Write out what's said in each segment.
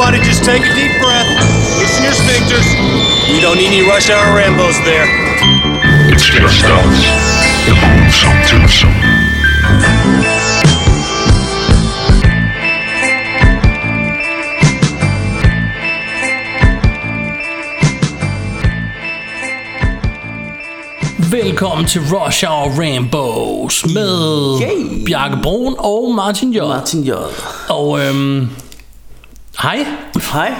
Everybody just take a deep breath. Loosen your sphincters. We don't need any rush hour Rambos there. It's just us. The Boomsome Twosome. Velkommen til Rush Hour Rainbows med Yay. Bjarke Brun og Martin J. Martin J. Og øhm, hej. Hi.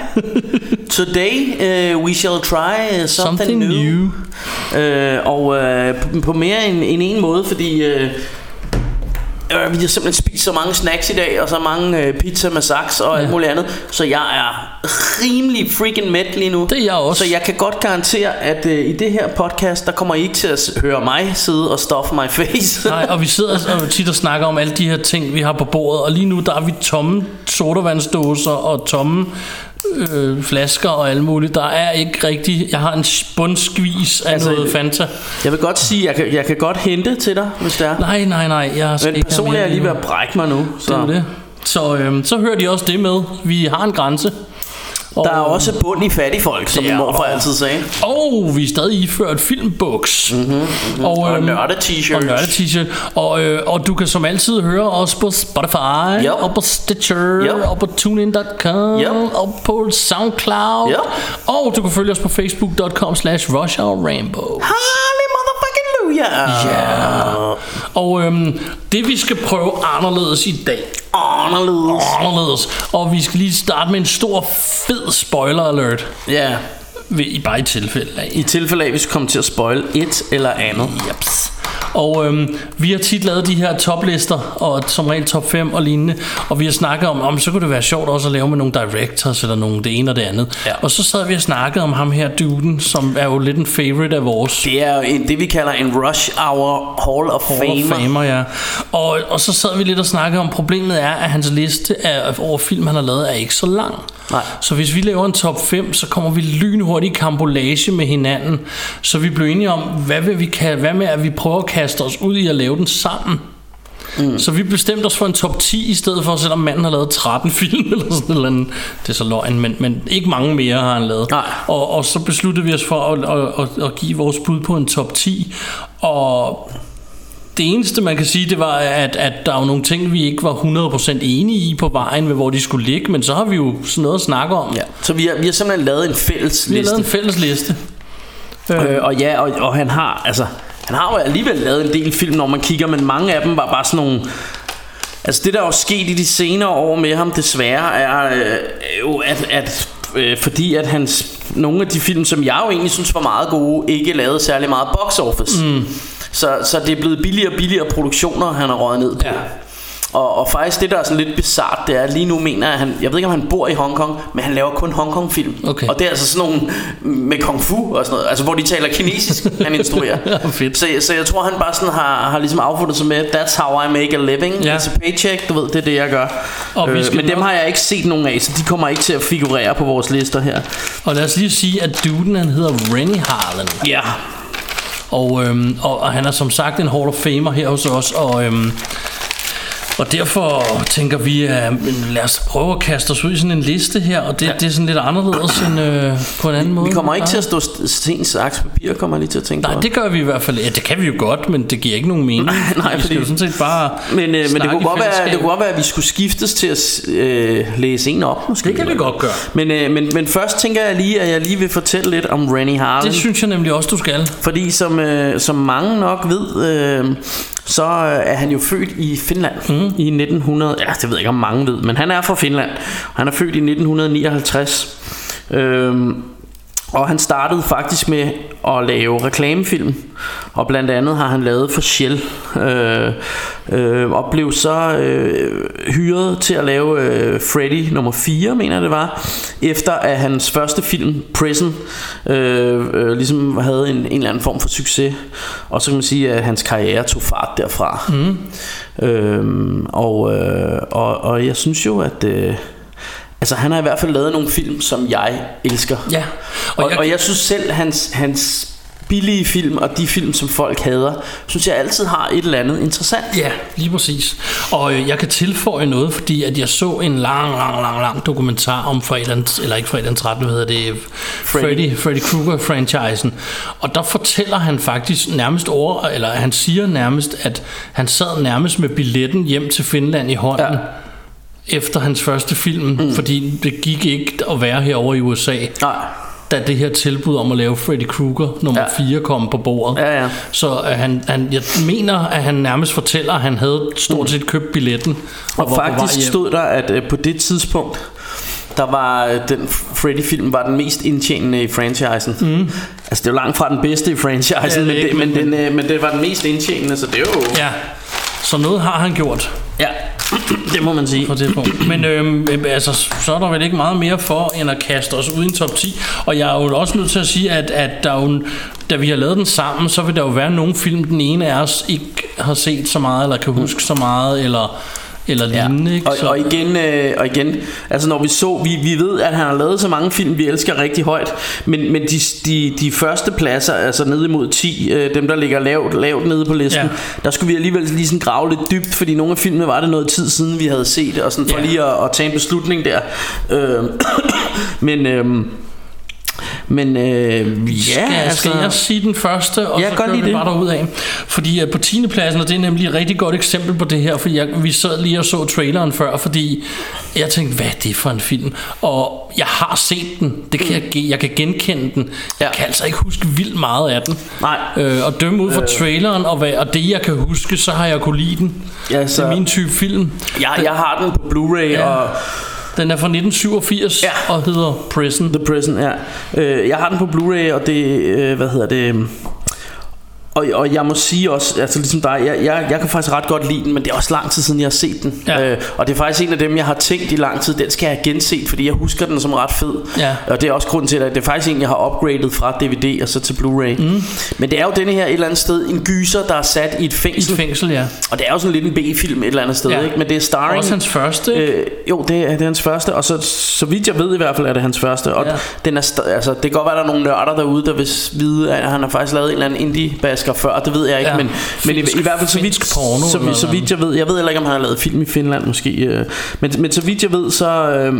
Today uh, we shall try uh, something, Something new. Uh, og uh, på, på mere end, end en måde, fordi uh, uh, vi har simpelthen spist så mange snacks i dag, og så mange uh, pizza med saks og ja. alt muligt andet, så jeg er rimelig freaking mæt lige nu. Det er jeg også. Så jeg kan godt garantere, at uh, i det her podcast, der kommer I ikke til at høre mig sidde og stuff my face. Nej, og vi sidder og tit og snakker om alle de her ting, vi har på bordet. Og lige nu, der er vi tomme sodavandsdåser og tomme øh, flasker og alt muligt. Der er ikke rigtig... Jeg har en bundskvis af Altså, noget Fanta. Jeg vil godt sige, jeg kan, jeg kan godt hente til dig, hvis det er. Nej, nej, nej. Jeg skal Men personligt er jeg lige ved at brække mig nu. Det er det. Så, øhm, så hører de også det med. Vi har en grænse. Og, Der er også bund i fattigfolk, som min morfar altid sagde. Og vi er stadig iført filmbuks. Mm-hmm, mm-hmm. Og, Og øhm, nørde-t-shirts. Og nørde-t-shirt. Og, øh, og du kan som altid høre os på Spotify, Yep. og på Stitcher, Yep. og på TuneIn.com, Yep. og på SoundCloud. Yep. Og du kan følge os på Facebook.com slash RushHourRainbow. Halle motherfucking Luja. Ja. Og øhm, det vi skal prøve anderledes i dag, Anderledes. anderledes, og vi skal lige starte med en stor fed spoiler alert, Ja. ved, i bare i tilfælde af. I tilfælde af, at vi skal komme til at spoil et eller andet. Jeps. Og øhm, vi har tit lavet de her toplister, og som regel top 5 og lignende, og vi har snakket om, om så kunne det være sjovt også at lave med nogle directors, eller nogle det ene og det andet. Ja. Og så sad vi og snakkede om ham her, duden, som er jo lidt en favorite af vores. Det er jo en, det, vi kalder en Rush Hour Hall of Hall of Famer. Famer, ja. Og, og så sad vi lidt og snakkede om, problemet er, at hans liste af, over film, han har lavet, er ikke så lang. Nej. Så hvis vi laver en top 5, så kommer vi lynhurtigt i kambolage med hinanden. Så vi blev enige om, hvad, vil vi kan, hvad med, at vi prøver at kaste os ud i at lave den sammen. Mm. Så vi bestemte os for en top 10 i stedet for, selvom manden har lavet 13 film eller sådan noget. andet. Det er så løgn, men, men ikke mange mere har han lavet. Nej. Og, og så besluttede vi os for at, at, at, at give vores bud på en top 10. Og det eneste man kan sige Det var at, at der er jo nogle ting Vi ikke var 100% enige i på vejen Med hvor de skulle ligge Men så har vi jo sådan noget at snakke om Ja. Så vi har, vi har simpelthen lavet en fælles Vi har liste. lavet en fælles liste Øh, og ja, og, og han har altså han har jo alligevel lavet en del film, når man kigger, men mange af dem var bare sådan nogle Altså det der er sket i de senere år med ham desværre er øh, jo at, at øh, fordi at hans nogle af de film som jeg jo egentlig synes var meget gode ikke lavede særlig meget box office. Mm. Så, så det er blevet billigere og billigere produktioner han har røget ned på. Ja. Og, og faktisk det der er sådan lidt bizart Det er lige nu mener jeg at han Jeg ved ikke om han bor i Hongkong Men han laver kun Hongkong film Okay. Og det er altså sådan nogle Med kung fu og sådan noget Altså hvor de taler kinesisk Han instruerer. Fedt. så, så jeg tror han bare sådan har, har ligesom affundet sig med That's how I make a living. Ja. It's a paycheck. Du ved det er det jeg gør. Og vi skal Men dem nok- har jeg ikke set nogen af Så de kommer ikke til at figurere på vores lister her. Og lad os lige sige at duden han hedder Rennie Harlan. Ja. Og, øhm, og, og han er som sagt en Hall of Famer her hos os Og øhm, og derfor tænker vi, at lad os prøve at kaste os ud i sådan en liste her, og det, ja. det er sådan lidt anderledes end øh, på en anden måde. Vi kommer ikke Ja. til at stå st- sten, saks, papir Kommer lige til at tænke Nej, på det gør vi i hvert fald. Ja, det kan vi jo godt, men det giver ikke nogen mening. Nej, nej, vi skal jo sådan set bare Men, øh, men det, kunne godt være, det kunne godt være, at vi skulle skiftes til at øh, læse en op måske. Det kan vi godt gøre. Men, øh, men, men først tænker jeg lige, at jeg lige vil fortælle lidt om Rennie Harlan. Det synes jeg nemlig også, du skal. Fordi som, øh, som mange nok ved, øh, så er han jo født i Finland mm i 1900. Ja, det ved jeg ikke om mange ved, men han er fra Finland. Han er født i 1959. Øhm, og han startede faktisk med at lave reklamefilm Og blandt andet har han lavet for Shell øh, øh, Og blev så øh, hyret til at lave øh, Freddy nummer 4 Mener jeg det var Efter at hans første film Prison øh, øh, Ligesom havde en, en eller anden form for succes Og så kan man sige at hans karriere tog fart derfra mm øh, og, øh, og, og jeg synes jo at øh, Altså han har i hvert fald lavet nogle film Som jeg elsker. Ja, og, og jeg- og jeg synes selv hans, hans billige film og de film, som folk hader, synes jeg altid har et eller andet interessant. Ja, lige præcis. Og øh, jeg kan tilføje noget, fordi at jeg så en lang, lang, lang, lang dokumentar om fredagens, eller ikke fredagens 13, hvad hedder det, Freddy, Freddy Krueger-franchisen. Og der fortæller han faktisk nærmest over, eller han siger nærmest, at han sad nærmest med billetten hjem til Finland i hånden. Ja efter hans første film, mm. fordi det gik ikke at være herovre i USA. Nej. Da det her tilbud om at lave Freddy Krueger nummer Ja. 4 kom på bordet. Ja, ja. Så uh, han, han, jeg mener, at han nærmest fortæller, at han havde stort set købt billetten. Og vej faktisk stod der, at øh, på det tidspunkt, der var øh, den Freddy-film var den mest indtjenende i franchisen. Mm. Altså det er jo langt fra den bedste i franchisen, Ja, men, det, men, men- den, øh, men det var den mest indtjenende, så det er jo... Ja, så noget har han gjort Ja, det må man sige. på det punkt. Men øhm, øh, altså, så er der vel ikke meget mere for, end at kaste os ud i en top 10. Og jeg er jo også nødt til at sige, at, at der er jo, da vi har lavet den sammen, så vil der jo være nogle film, den ene af os ikke har set så meget, eller kan huske så meget, eller, eller lignende. Ikke? Og, Så- og igen, øh, og igen, altså når vi så, vi, vi ved, at han har lavet så mange film, vi elsker rigtig højt, men, men de, de, de første pladser, altså nede imod 10, øh, dem der ligger lavt, lavt nede på listen, Ja. ja. der skulle vi alligevel lige sådan grave lidt dybt, fordi nogle af filmene var det noget tid siden, vi havde set, og sådan for Ja. lige at, at tage en beslutning der. Øh, men, øh, men øh, ja, Skal, altså, skal jeg sige den første, og Ja, så gør vi det. bare derud af. Fordi uh, på 10. pladsen, og det er nemlig et rigtig godt eksempel på det her, fordi jeg, vi sad lige og så traileren før, fordi jeg tænkte, hvad er det for en film? Og jeg har set den, det kan jeg, jeg kan genkende den. Jeg Ja. kan altså ikke huske vildt meget af den. Nej. Øh, og dømme ud fra traileren, og, hvad, og det jeg kan huske, så har jeg kunne lide den. Ja, Det så- er min type film. jeg, jeg har den på Blu-ray, Ja. og Den er fra 1987 Ja. og hedder Prison. The Prison, ja. Øh, jeg har den på Blu-ray, og det, øh, hvad hedder det... Og, og jeg må sige også, altså ligesom dig, jeg, jeg, jeg kan faktisk ret godt lide den, men det er også lang tid siden, jeg har set den. Ja. Øh, og det er faktisk en af dem, jeg har tænkt i lang tid, den skal jeg have genset, fordi jeg husker den som ret fed. Ja. Og det er også grund til, at det er faktisk en, jeg har upgradet fra DVD og så til Blu-ray. Mm. Men det er jo denne her et eller andet sted, en gyser, der er sat i et I et fængsel. fængsel, ja. Og det er jo sådan lidt en B-film et eller andet sted, Ja. ikke? Men det er starring... Også hans første, ikke? Øh, jo, det er, det er hans første, og så, så vidt jeg ved i hvert fald, er det hans første. Og Ja. den er, altså, det kan godt være, der er nogle nørder derude, der vil vide, at han har faktisk lavet en eller anden indie-basker før, det ved jeg ikke. Ja. Men, men i, i hvert fald så vidt, porno så, så, så vidt jeg ved, jeg ved heller ikke, om han har lavet film i Finland måske. Øh, men, men så vidt jeg ved, så... Øh,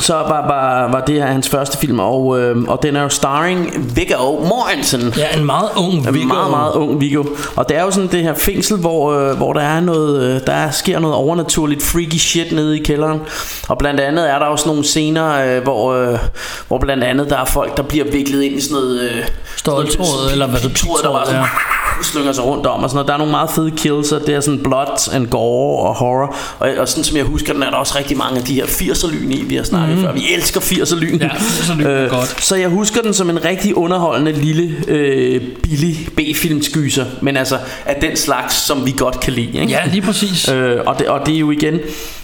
så var, var, var det her hans første film, og, øh, og den er jo starring Viggo Mortensen. Ja, en meget ung En Viggo. meget, meget ung Viggo. Og det er jo sådan det her fængsel, hvor, øh, hvor der er noget, øh, der sker noget overnaturligt freaky shit nede i kælderen. Og blandt andet er der også nogle scener, øh, hvor, øh, hvor blandt andet der er folk, der bliver viklet ind i sådan noget... Øh, noget- eller hvad det- pigtråd, der bare sådan, slynger sig rundt om og sådan noget. Der er nogle meget fede kills, og det er sådan blood and gore og horror. Og, og sådan som jeg husker den, er der også rigtig mange af de her 80'er-lyn i, vi har snakket mm. før. Vi elsker 80'er-lyn. Ja, 80'er-lyn er godt. Så jeg husker den som en rigtig underholdende lille øh, billig B-filmskyser, men altså af den slags, som vi godt kan lide. Ikke? Ja, lige præcis. Øh, og, det, og det er jo igen,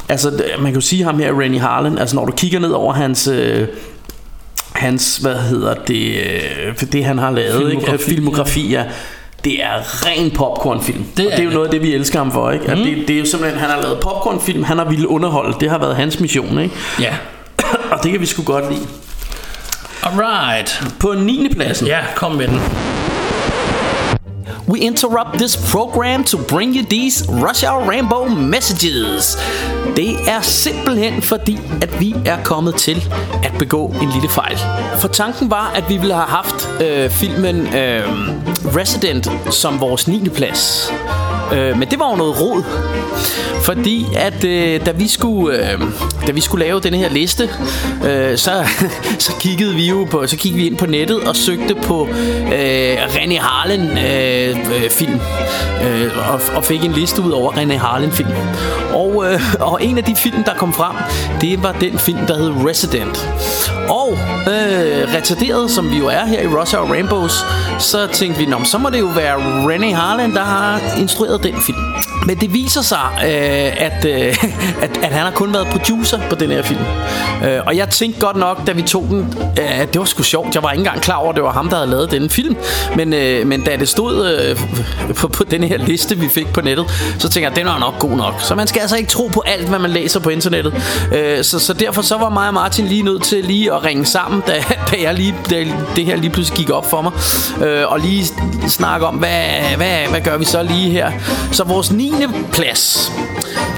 altså man kan jo sige ham her, Rennie Harlan, altså når du kigger ned over hans... Øh, hans, hvad hedder det, øh, det han har lavet, ikke? Filmografi, filmografi ja. Det er ren popcornfilm. Det og er det er jo det. noget af det, vi elsker ham for. Ikke? Mm. At det, det er jo simpelthen, han har lavet popcornfilm, han har ville underholde. Det har været hans mission. Ikke? Ja. Og det kan vi sgu godt lide. Alright. På 9. pladsen. Ja, kom med den. We interrupt this program to bring you these Rush Hour Rainbow messages. Det er simpelthen fordi, at vi er kommet til at begå en lille fejl. For tanken var, at vi ville have haft øh, filmen øh, Resident som vores 9. plads. Øh, men det var jo noget rod. Fordi at øh, da, vi skulle, øh, da vi skulle lave den her liste, øh, så, så kiggede vi jo på, så kiggede vi ind på nettet og søgte på øh, René Harlan øh, øh, film øh, og, og fik en liste ud over René Harlin-film. Og, øh, og en af de film der kom frem, det var den film der hed Resident. Og øh, retarderet som vi jo er her i Russia og Rainbows, så tænkte vi, Nå, så må det jo være René Harlin, der har instrueret den film. Men det viser sig, øh, at, øh, at, at han har kun været producer på den her film. Øh, og jeg tænkte godt nok, da vi tog den, øh, at det var sgu sjovt. Jeg var ikke engang klar over, at det var ham, der havde lavet denne film. Men, øh, men da det stod øh, på, på den her liste, vi fik på nettet, så tænkte jeg, at den var nok god nok. Så man skal altså ikke tro på alt, hvad man læser på internettet. Øh, så, så derfor så var mig og Martin lige nødt til lige at ringe sammen, da, da, jeg lige, da det her lige pludselig gik op for mig. Øh, og lige snakke om, hvad, hvad, hvad gør vi så lige her? Så vores 9 plads,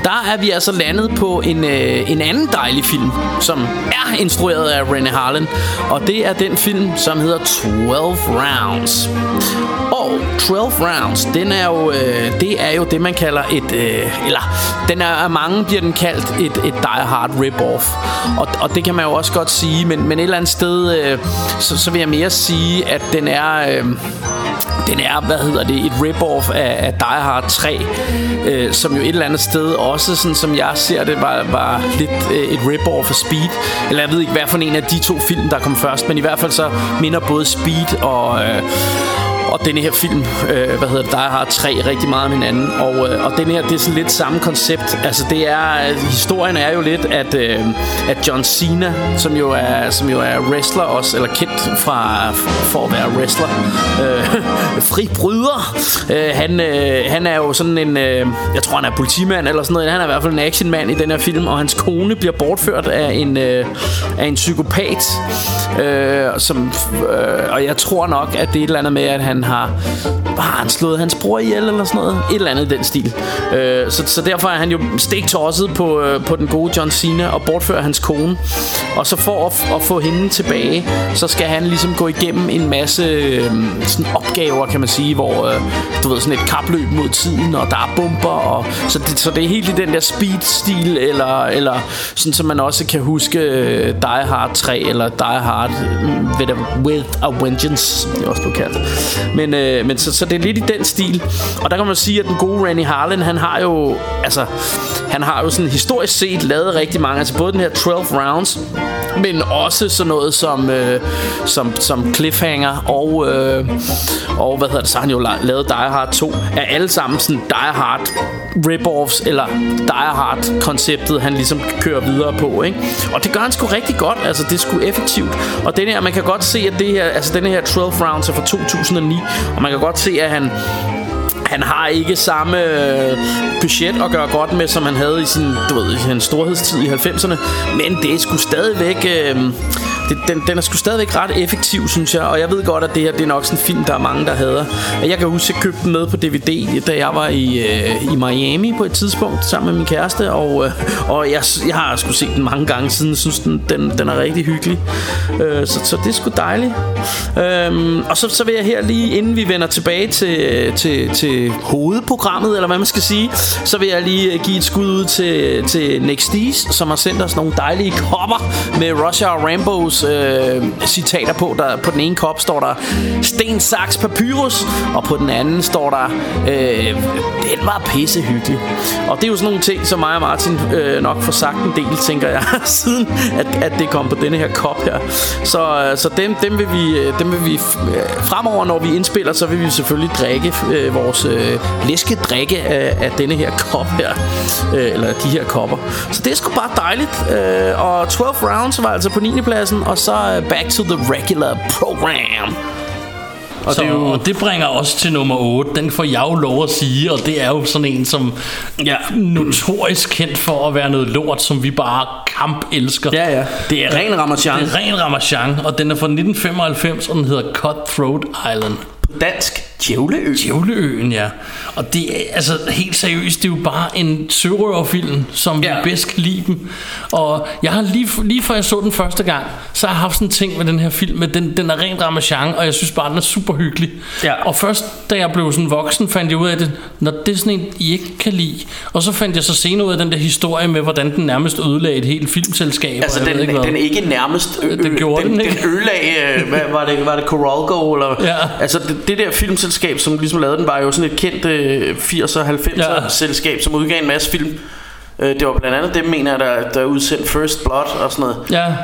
der er vi altså landet på en, øh, en anden dejlig film, som er instrueret af René Harlan. Og det er den film, som hedder 12 Rounds. Og 12 Rounds, den er jo, øh, det er jo det, man kalder et... Øh, eller, den er af mange bliver den kaldt et, et Die Hard rip-off. Og, og det kan man jo også godt sige, men, men et eller andet sted, øh, så, så vil jeg mere sige, at den er... Øh, den er, hvad hedder det, et rip-off af, af Die Hard 3, øh, som jo et eller andet sted også, sådan som jeg ser det, var, var lidt øh, et rip-off af Speed. Eller jeg ved ikke, hvad for en af de to film, der kom først, men i hvert fald så minder både Speed og... Øh, og denne her film, øh, hvad hedder det, der har tre rigtig meget om hinanden. Og, øh, og den her, det er sådan lidt samme koncept. Altså det er, historien er jo lidt, at, øh, at John Cena, som jo er, som jo er wrestler også, eller kendt fra, for at være wrestler, øh, fri bryder, øh, han, øh, han er jo sådan en, øh, jeg tror han er politimand eller sådan noget, han er i hvert fald en actionmand i den her film, og hans kone bliver bortført af en, øh, af en psykopat, øh, som, øh, og jeg tror nok, at det er et eller andet med, at han han har har han slået hans bror ihjel eller sådan noget. Et eller andet i den stil. Øh, så, så derfor er han jo stegtosset på, øh, på den gode John Cena Og bortfører hans kone. Og så for at, at få hende tilbage Så skal han ligesom gå igennem en masse øh, sådan opgaver kan man sige Hvor øh, du ved sådan et kapløb mod tiden Og der er bomber og, så, det, så det er helt i den der speed-stil Eller, eller sådan som man også kan huske øh, Die Hard 3 Eller Die Hard mm, with a, with a Vengeance Det også blev kaldt men, øh, men så, så det er lidt i den stil Og der kan man sige at den gode Randy Harlan Han har jo Altså Han har jo sådan historisk set lavet rigtig mange Altså både den her 12 rounds men også sådan noget som øh, som, som Cliffhanger og øh, og hvad hedder det så har han jo lavet Die Hard 2 er alle sammen sådan Die Hard rip-offs eller Die Hard konceptet han ligesom kører videre på ikke? og det gør han sgu rigtig godt altså det er sgu effektivt og den her man kan godt se at det her altså den her 12 rounds er fra 2009 og man kan godt se at han han har ikke samme øh, budget at gøre godt med, som han havde i sin, du ved, i sin storhedstid i 90'erne. Men det er sgu stadigvæk... Øh, det, den, den er sgu stadigvæk ret effektiv, synes jeg. Og jeg ved godt, at det her det er nok sådan en film, der er mange, der hader. Jeg kan huske, at jeg købte den med på DVD, da jeg var i, øh, i Miami på et tidspunkt sammen med min kæreste. Og, øh, og jeg, jeg har sgu set den mange gange siden. Jeg synes, den, den, den er rigtig hyggelig. Øh, så, så det er sgu dejligt. Øh, og så, så vil jeg her lige, inden vi vender tilbage til, til, til hovedprogrammet, eller hvad man skal sige, så vil jeg lige øh, give et skud ud til, til Nexties, som har sendt os nogle dejlige kopper med Russia og Rambos øh, citater på. Der, på den ene kop står der Sten, Saks, Papyrus, og på den anden står der øh, Den var pisse hyggelig. Og det er jo sådan nogle ting, som mig og Martin øh, nok får sagt en del, tænker jeg, siden at, at det kom på denne her kop her. Så, øh, så dem, dem, vil vi, øh, dem vil vi øh, fremover, når vi indspiller, så vil vi selvfølgelig drikke øh, vores øh, læske drikke af, af denne her kop her. Øh, eller de her kopper. Så det er sgu bare dejligt. Øh, og 12 rounds var altså på 9. pladsen, og så uh, back to the regular program. Og, så, det jo... og det bringer os til nummer 8 Den får jeg jo lov at sige Og det er jo sådan en som ja. Notorisk kendt for at være noget lort Som vi bare kamp elsker. Ja ja. Det er ren Ramachan Det er ren Ramachan Og den er fra 1995 Og den hedder Cutthroat Island. Dansk Djævleø. Djævleøen, ja. Og det er altså helt seriøst, det er jo bare en sørøverfilm, som ja. vi bedst kan lide dem. Og jeg har lige, lige før jeg så den første gang, så har jeg haft sådan en ting med den her film, med den, den er rent ramachan, og jeg synes bare, den er super hyggelig. Ja. Og først, da jeg blev sådan voksen, fandt jeg ud af det, når det er sådan en, I ikke kan lide. Og så fandt jeg så senere ud af den der historie med, hvordan den nærmest ødelagde et helt filmselskab. Altså, den, ikke, den ikke nærmest ø- den, gjorde den, den, ikke? den ødelagde, øh, hvad var det, var det Coralgo? Eller, ja. Altså, det, det der filmselskab, som ligesom lavede den, var jo sådan et kendt øh, 80'er og 90'er ja. selskab, som udgav en masse film. Øh, det var blandt andet dem, mener jeg, der, der udsendte First Blood og sådan noget. Ja.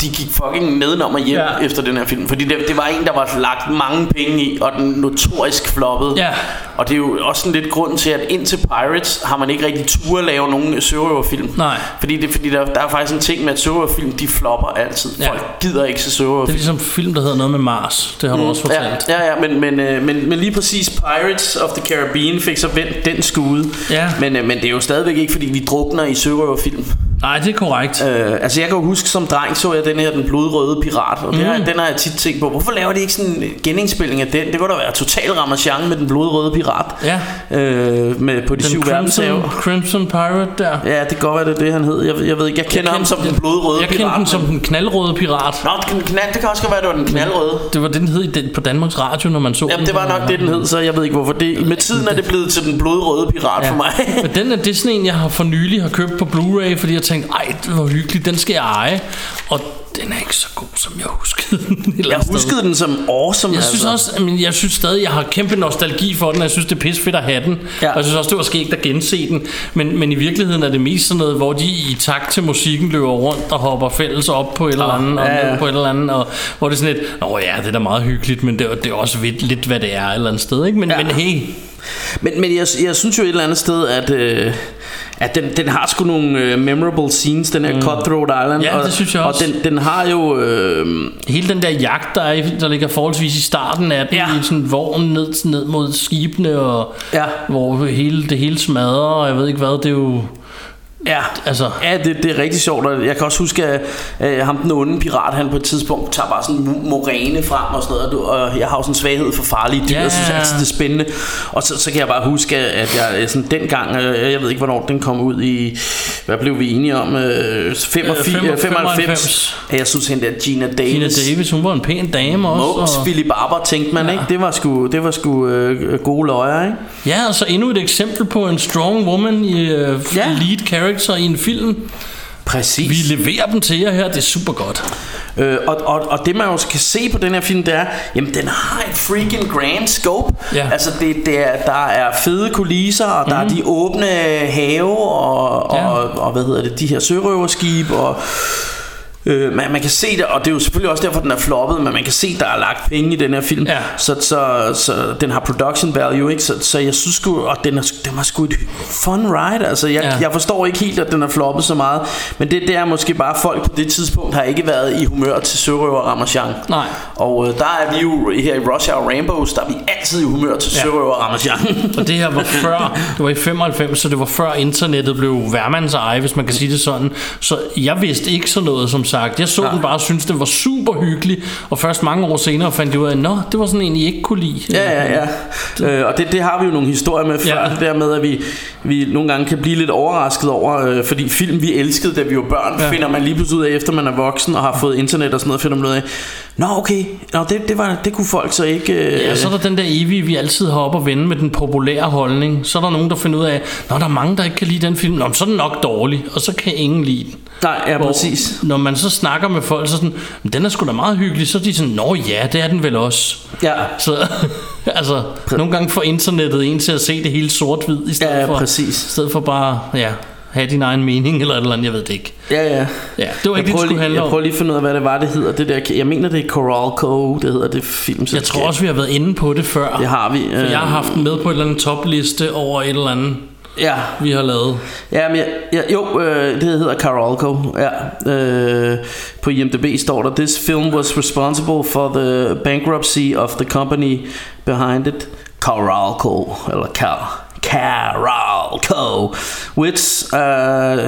De gik fucking nedenom og hjem Ja. efter den her film. Fordi det, det var en, der var lagt mange penge i, og den notorisk floppede. Ja. Og det er jo også sådan lidt grund til, at indtil Pirates har man ikke rigtig tur at lave nogen sørøverfilm. Nej. Fordi, det, fordi der, der er faktisk en ting med, at sørøverfilm, de flopper altid. Ja. Folk gider ikke se Det er sørøverfilm. ligesom film, der hedder noget med Mars. Det har du også fortalt. Ja, ja, ja men, men, øh, men, men lige præcis Pirates of the Caribbean fik så vendt den skude. Ja. Men, øh, men det er jo stadigvæk ikke, fordi vi drukner i sørøverfilm. Nej, det er korrekt. Øh, altså jeg kan jo huske som dreng så jeg den her Den blodrøde pirat Og det har, den har jeg tit tænkt på Hvorfor laver de ikke sådan en genindspilning af den Det kunne da være total ramachan med Den blodrøde pirat Ja. øh, med På de Den syv Crimson, verdenshave Crimson Pirate der. Ja det kan godt være det er det han hed Jeg, jeg ved ikke Jeg kender ham som Den blodrøde Jeg pirat kendte den som men- den knaldrøde pirat. Nå den knald, det kan også godt være det var den knaldrøde Det var det, den hed den, på Danmarks Radio, når man så Jamen den. det var nok det den hed Så jeg ved ikke hvorfor det Med tiden er det blevet til Den blodrøde pirat for mig Men den er det er sådan en, jeg har for nylig har købt på Blu-ray, fordi jeg tænkte, ej, det var hyggeligt, den skal jeg eje. Og den er ikke så god, som jeg huskede den. Jeg andet sted. huskede den som awesome Jeg synes altså. også, men jeg synes stadig, jeg har kæmpe nostalgi for den, og jeg synes, det er pisse fedt at have den. Ja. Og jeg synes også, det var skægt at gense den. Men, men i virkeligheden er det mest sådan noget, hvor de i takt til musikken løber rundt og hopper fælles op på et eller andet, og ja, ja. ned på et eller andet, og hvor det er sådan lidt, nå ja, det er da meget hyggeligt, men det, er- det er også lidt, lidt, hvad det er et eller andet sted, ikke? Men, Ja. men hey, Men, men jeg, jeg synes jo et eller andet sted, at, øh, at den, den har sgu nogle øh, memorable scenes, den her mm. Cutthroat Island. Ja, og, det synes jeg også. Og den, den har jo... Øh, hele den der jagt, der, er, der ligger forholdsvis i starten af den, Ja. i sådan vogn ned, ned mod skibene, og Ja. hvor hele, det hele smadrer, og jeg ved ikke hvad, det er jo... ja, Altså, Ja, det, det er rigtig sjovt, og jeg kan også huske, at øh, ham den onde pirat, han på et tidspunkt tager bare sådan moræne frem og sådan noget, og, du, og jeg har jo sådan en svaghed for farlige dyr, Ja. jeg synes altid, det er spændende. Og så, så kan jeg bare huske, at jeg øh, sådan dengang, øh, jeg ved ikke, hvornår den kom ud i, hvad blev vi enige om, øh, 85, Øh, øh, 95, 95. at jeg synes, hende der Gina Davis, Gina Davis, hun var en pæn dame også. Mogs, og- Philip Barber, tænkte man, Ja. ikke? Det var sgu, det var sgu øh, gode løjer, ikke? Ja, og så endnu et eksempel på en strong woman i uh, Ja. lead character i en film. Præcis. Vi leverer dem til jer her, det er super godt. Øh, og, og, og det man jo kan se på den her film, det er, jamen den har et freaking grand scope. Ja. Altså det, det er, der er fede kulisser, og der mm. er de åbne have, og, Ja. og, og hvad hedder det, de her sørøverskib, og Øh, man, man kan se det, og det er jo selvfølgelig også derfor, den er floppet, men man kan se, der er lagt penge i den her film. Ja. Så, så, så den har production value, ikke? Så, så jeg synes sgu, og den, er, den var sgu et fun ride. Altså, jeg, Ja. jeg forstår ikke helt, at den er floppet så meget, men det, det er måske bare folk på det tidspunkt har ikke været i humør til sørøver Ramachan. Nej. Og øh, der er vi jo her i Rush Hour Rainbows, der er vi altid i humør til Ja. sørøver Ramachan. Og det her var før, det var i 95, så det var før internettet blev værmands eje, hvis man kan sige det sådan. Så jeg vidste ikke sådan noget, som sagt. Jeg så Nej. den bare og syntes, den var super hyggelig, og først mange år senere fandt jeg ud af, nå, det var sådan en, I ikke kunne lide. Ja, ja, ja. Øh, og det, det har vi jo nogle historier med før. Ja. Ja. Det der med, at vi, vi nogle gange kan blive lidt overrasket over, øh, fordi film, vi elskede, da vi var børn, Ja. ja. finder man lige pludselig ud af, efter man er voksen og har fået internet og sådan noget, finder man ud af, Nå, okay, Nå, det, det, var, det kunne folk så ikke... Øh, Ja, så er der den der evige, vi altid har op og vende med den populære holdning. Så er der nogen, der finder ud af, når der er mange, der ikke kan lide den film, Nå, så er den nok dårlig, og så kan ingen lide den. Nej, ja, Hvor, præcis. Når man så snakker med folk, så er sådan, "Men den er sgu da meget hyggelig, så er de sådan, nå ja, det er den vel også. Ja, Så altså, nogle gange får internettet en til at se det hele sort-hvid, i stedet, Ja, for, præcis. i stedet for bare, ja, have din egen mening, eller et eller andet, jeg ved det ikke. ja, ja. Ja, det var Jeg ikke det, det prøver, skulle handle jeg om. prøver lige at finde ud af, hvad det var, det hedder. Det der, jeg mener, det er Coralco, det hedder det film. Jeg tror også, vi har været inde på det før. Det har vi. For jeg har haft den med på et eller andet topliste over et eller andet, Ja, vi har lavet. Ja, men jeg, jeg, jo, øh, det hedder Carolco. Ja. Øh, på IMDb står der, This film was responsible for the bankruptcy of the company behind it, Carolco, eller Car. Carolco Which uh,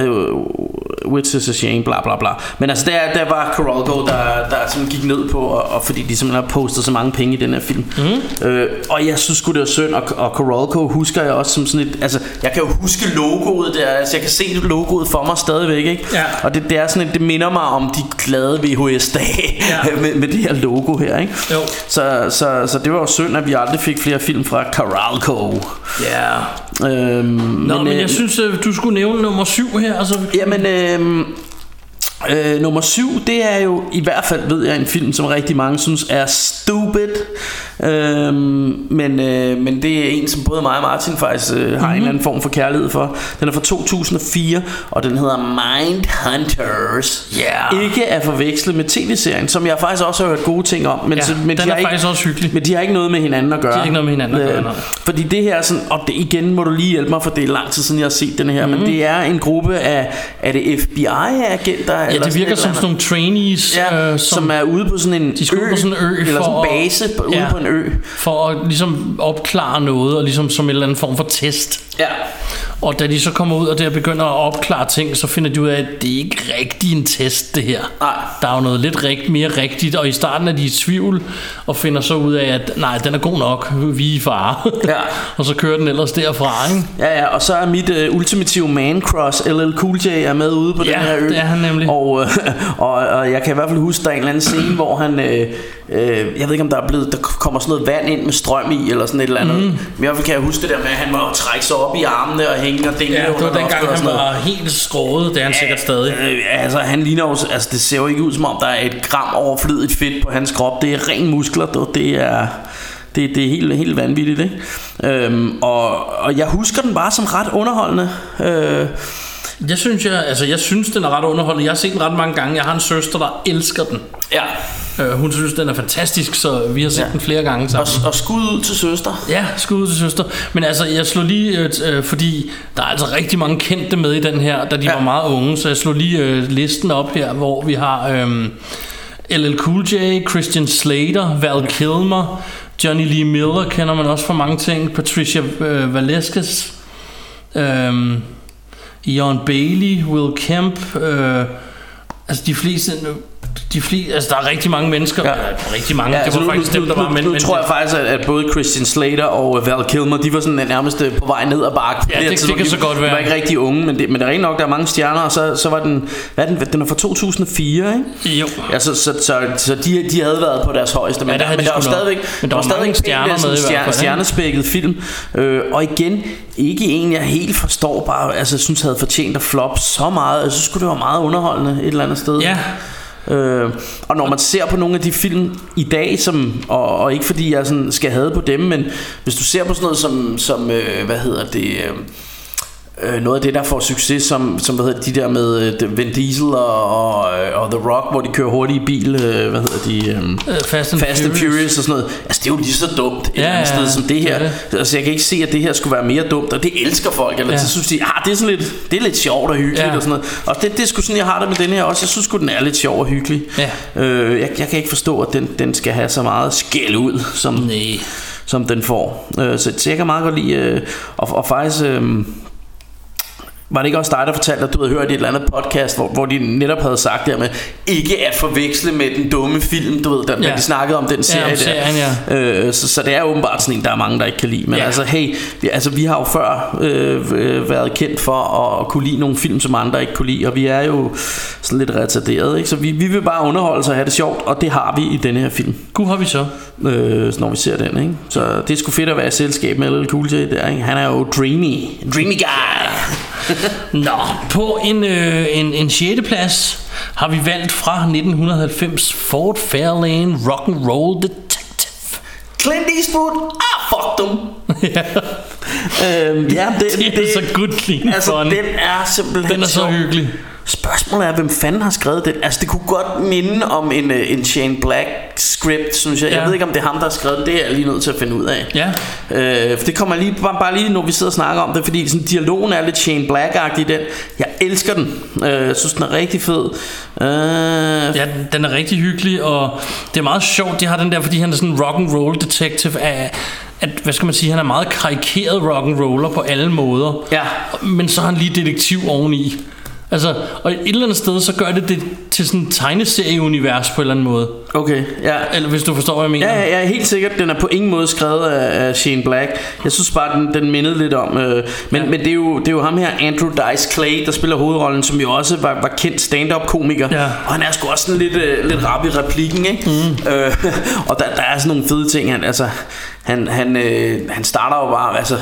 Which is a shame Bla bla bla Men altså der, der var Carolco Der, der sådan gik ned på og, og fordi de simpelthen har postet så mange penge i den her film mm. øh, Og jeg synes sgu det var synd Og, og Carolco husker jeg også som sådan et Altså jeg kan jo huske logoet der Altså jeg kan se logoet for mig stadigvæk ikke? Ja. Og det, det er sådan et, Det minder mig om de glade VHS-dage Ja. med, med det her logo her ikke? Jo. Så, så, så det var jo synd at vi aldrig fik flere film fra Carolco Ja. Øhm, Nå, men, men øh, jeg synes, øh, du skulle nævne nummer syv her. Altså, Jamen, øhm, øh, nummer syv, det er jo i hvert fald, ved jeg, en film, som rigtig mange synes er stupid. Øhm, men, øh, men det er en, som både mig og Martin faktisk øh, har mm-hmm. en eller anden form for kærlighed for. Den er fra 2004, og den hedder Mindhunters. Ja. Ikke at forveksle med tv-serien, som jeg faktisk også har hørt gode ting om. Men, Ja, så, men den de er har ikke, faktisk også hyggelig. Men de har ikke noget med hinanden at gøre. De har ikke noget med hinanden at gøre, Øh, nej. Fordi det her er sådan, og det, igen må du lige hjælpe mig, for det er lang tid siden, jeg har set den her. Mm-hmm. Men det er en gruppe af, er det FBI-agenter? Ja, det virker som sådan nogle trainees, Ja, øh, som, som er ude på sådan en de skal ud på sådan en ø Eller sådan en at- base på, ude Ja. på en ø for at ligesom opklare noget, og ligesom som en eller anden form for test. Ja Og da de så kommer ud og der begynder at opklare ting, så finder de ud af, at det er ikke rigtig en test, det her. Nej. Der er jo noget lidt rigt, mere rigtigt, og i starten er de i tvivl, og finder så ud af, at nej, den er god nok, vi er i fare. Ja. og så kører den ellers derfra, ikke? Ja, ja, og så er mit uh, ultimative man crush, LL Cool J, er med ude på Ja, den her ø. det er han nemlig. Og, øh, og, og jeg kan i hvert fald huske, der er en eller anden scene, hvor han, øh, øh, jeg ved ikke om der er blevet, der kommer sådan noget vand ind med strøm i, eller sådan et eller andet. Mm. Men i hvert fald kan jeg huske det der med, at han må trække sig op i armene og hænge og dingle Ja, det var dengang, han var helt skåret, det er han sikkert stadig. Øh, altså, han ligner jo, altså, det ser jo ikke ud som om, der er et gram overflødigt fedt på hans krop. Det er ren muskler, du. det er... Det, det er helt, helt vanvittigt, ikke? Øhm, og, og jeg husker den bare som ret underholdende. Øh, Jeg synes, jeg, altså, jeg synes, den er ret underholdende. Jeg har set den ret mange gange. Jeg har en søster, der elsker den. ja. Øh, hun synes, den er fantastisk, så vi har set ja. den flere gange sammen. Og, og skud ud til søster. Ja, skud ud til søster. Men altså, jeg slog lige, øh, øh, fordi der er altså rigtig mange kendte med i den her, da de Ja. var meget unge, så jeg slog lige øh, listen op her, hvor vi har øh, LL Cool J, Christian Slater, Val Kilmer, Johnny Lee Miller kender man også for mange ting, Patricia øh, Valesquez, øh, Ian Bailey, Will Kemp, øh, altså de fleste... De fleste, altså der er rigtig mange mennesker Ja. Rigtig mange, ja, det altså, var nu, faktisk nu, dem der nu, var men, nu men, tror jeg faktisk, at, at både Christian Slater og øh, Val Kilmer, de var sådan øh, nærmest øh, på vej ned ad bakke. Ja, her det- tidspunkt. det kan De- så godt De være. var ikke rigtig unge, men det, men det er rent nok, der er mange stjerner, og så, så var den, hvad den, den er fra 2004, ikke? Jo. Ja, så, så, så, så de, de havde været på deres højeste, men, Ja, det der, havde men de der var stadigvæk, Men der var stadigvæk stjerner med i sådan ikke? stjernespækket film. Øh, og igen, ikke en, jeg helt forstår, bare altså, synes havde fortjent at flop så meget. Jeg synes sgu, det var meget underholdende et eller andet sted. Ja, Øh, og når man ser på nogle af de film i dag, som, og, og ikke fordi jeg sådan skal have på dem, men hvis du ser på sådan noget som, som øh, hvad hedder det, øh, øh, noget af det der får succes, som, som hvad hedder de der med øh, Vin Diesel og, og, øh, og The Rock, hvor de kører hurtigt i bil, øh, hvad hedder de, øh, øh, Fast and, Fast and Furious og sådan noget. Altså det er jo lige så dumt et Ja, andet sted som det her. det Altså jeg kan ikke se at det her skulle være mere dumt, og det elsker folk. Eller Ja. så synes de, ah, det er sådan lidt, det er lidt sjovt og hyggeligt Ja. og sådan noget. Og det, det er sgu sådan jeg har det med den her også. Jeg synes sgu den er lidt sjov og hyggelig. Ja. Øh, jeg, jeg kan ikke forstå at den, den skal have så meget skæld ud som, Nej. som den får. Øh, så, så jeg kan meget godt lide øh, og, og faktisk øh, var det ikke også dig, der fortalte, at du havde hørt i et eller andet podcast, hvor, hvor de netop havde sagt det her med, ikke at forveksle med den dumme film, du ved, der, ja. Ja. de snakkede om den serie om der. serien, ja. Øh, så, så det er åbenbart sådan en, der er mange, der ikke kan lide. Men Ja. altså, hey, vi, altså, vi har jo før øh, øh, været kendt for at, kunne lide nogle film, som andre ikke kunne lide, og vi er jo sådan lidt retarderet, ikke? Så vi, vi vil bare underholde os og have det sjovt, og det har vi i denne her film, Gud har vi så. øh, når vi ser den, ikke? Så det er sgu fedt at være i selskab med LL Cool J der, ikke? Han er jo dreamy, dreamy guy. Nå, på en, øh, en, en 6. plads har vi valgt fra 1990 Ford Fairlane Rock'n'Roll Detective. Clint Eastwood, ah, fuck dem. øhm, ja, det, Det er så good clean Altså, den er simpelthen Den er så hyggelig. Spørgsmålet er, hvem fanden har skrevet den? Altså, det kunne godt minde om en, øh, en Shane Black script, synes jeg. Ja. Jeg ved ikke, om det er ham, der har skrevet det. Det er jeg lige nødt til at finde ud af. Ja. Øh, for det kommer lige, bare, bare lige, når vi sidder og snakker om det, fordi sådan, dialogen er lidt Shane Black-agtig i den. Jeg elsker den. Øh, jeg synes, den er rigtig fed. Øh, Ja, den er rigtig hyggelig, og det er meget sjovt, de har den der, fordi han er sådan en rock and roll detective af, at, hvad skal man sige, han er meget karikeret rock and roller på alle måder. Ja. Men så er han lige detektiv oveni. Altså, og et eller andet sted, så gør det det til sådan en tegneserieunivers på en eller anden måde. Okay, ja. Eller hvis du forstår, hvad jeg mener. Ja, ja, ja, helt sikkert. Den er på ingen måde skrevet af, af Shane Black. Jeg synes bare, den, den mindede lidt om... Øh, men, ja. men det, er jo, det er jo ham her, Andrew Dice Clay, der spiller hovedrollen, som jo også var, var kendt stand-up-komiker. Ja. Og han er sgu også sådan lidt, øh, lidt rap i replikken, ikke? Mm. Øh, og der, der er sådan nogle fede ting. Han, altså, han, han, øh, han starter jo bare... Altså,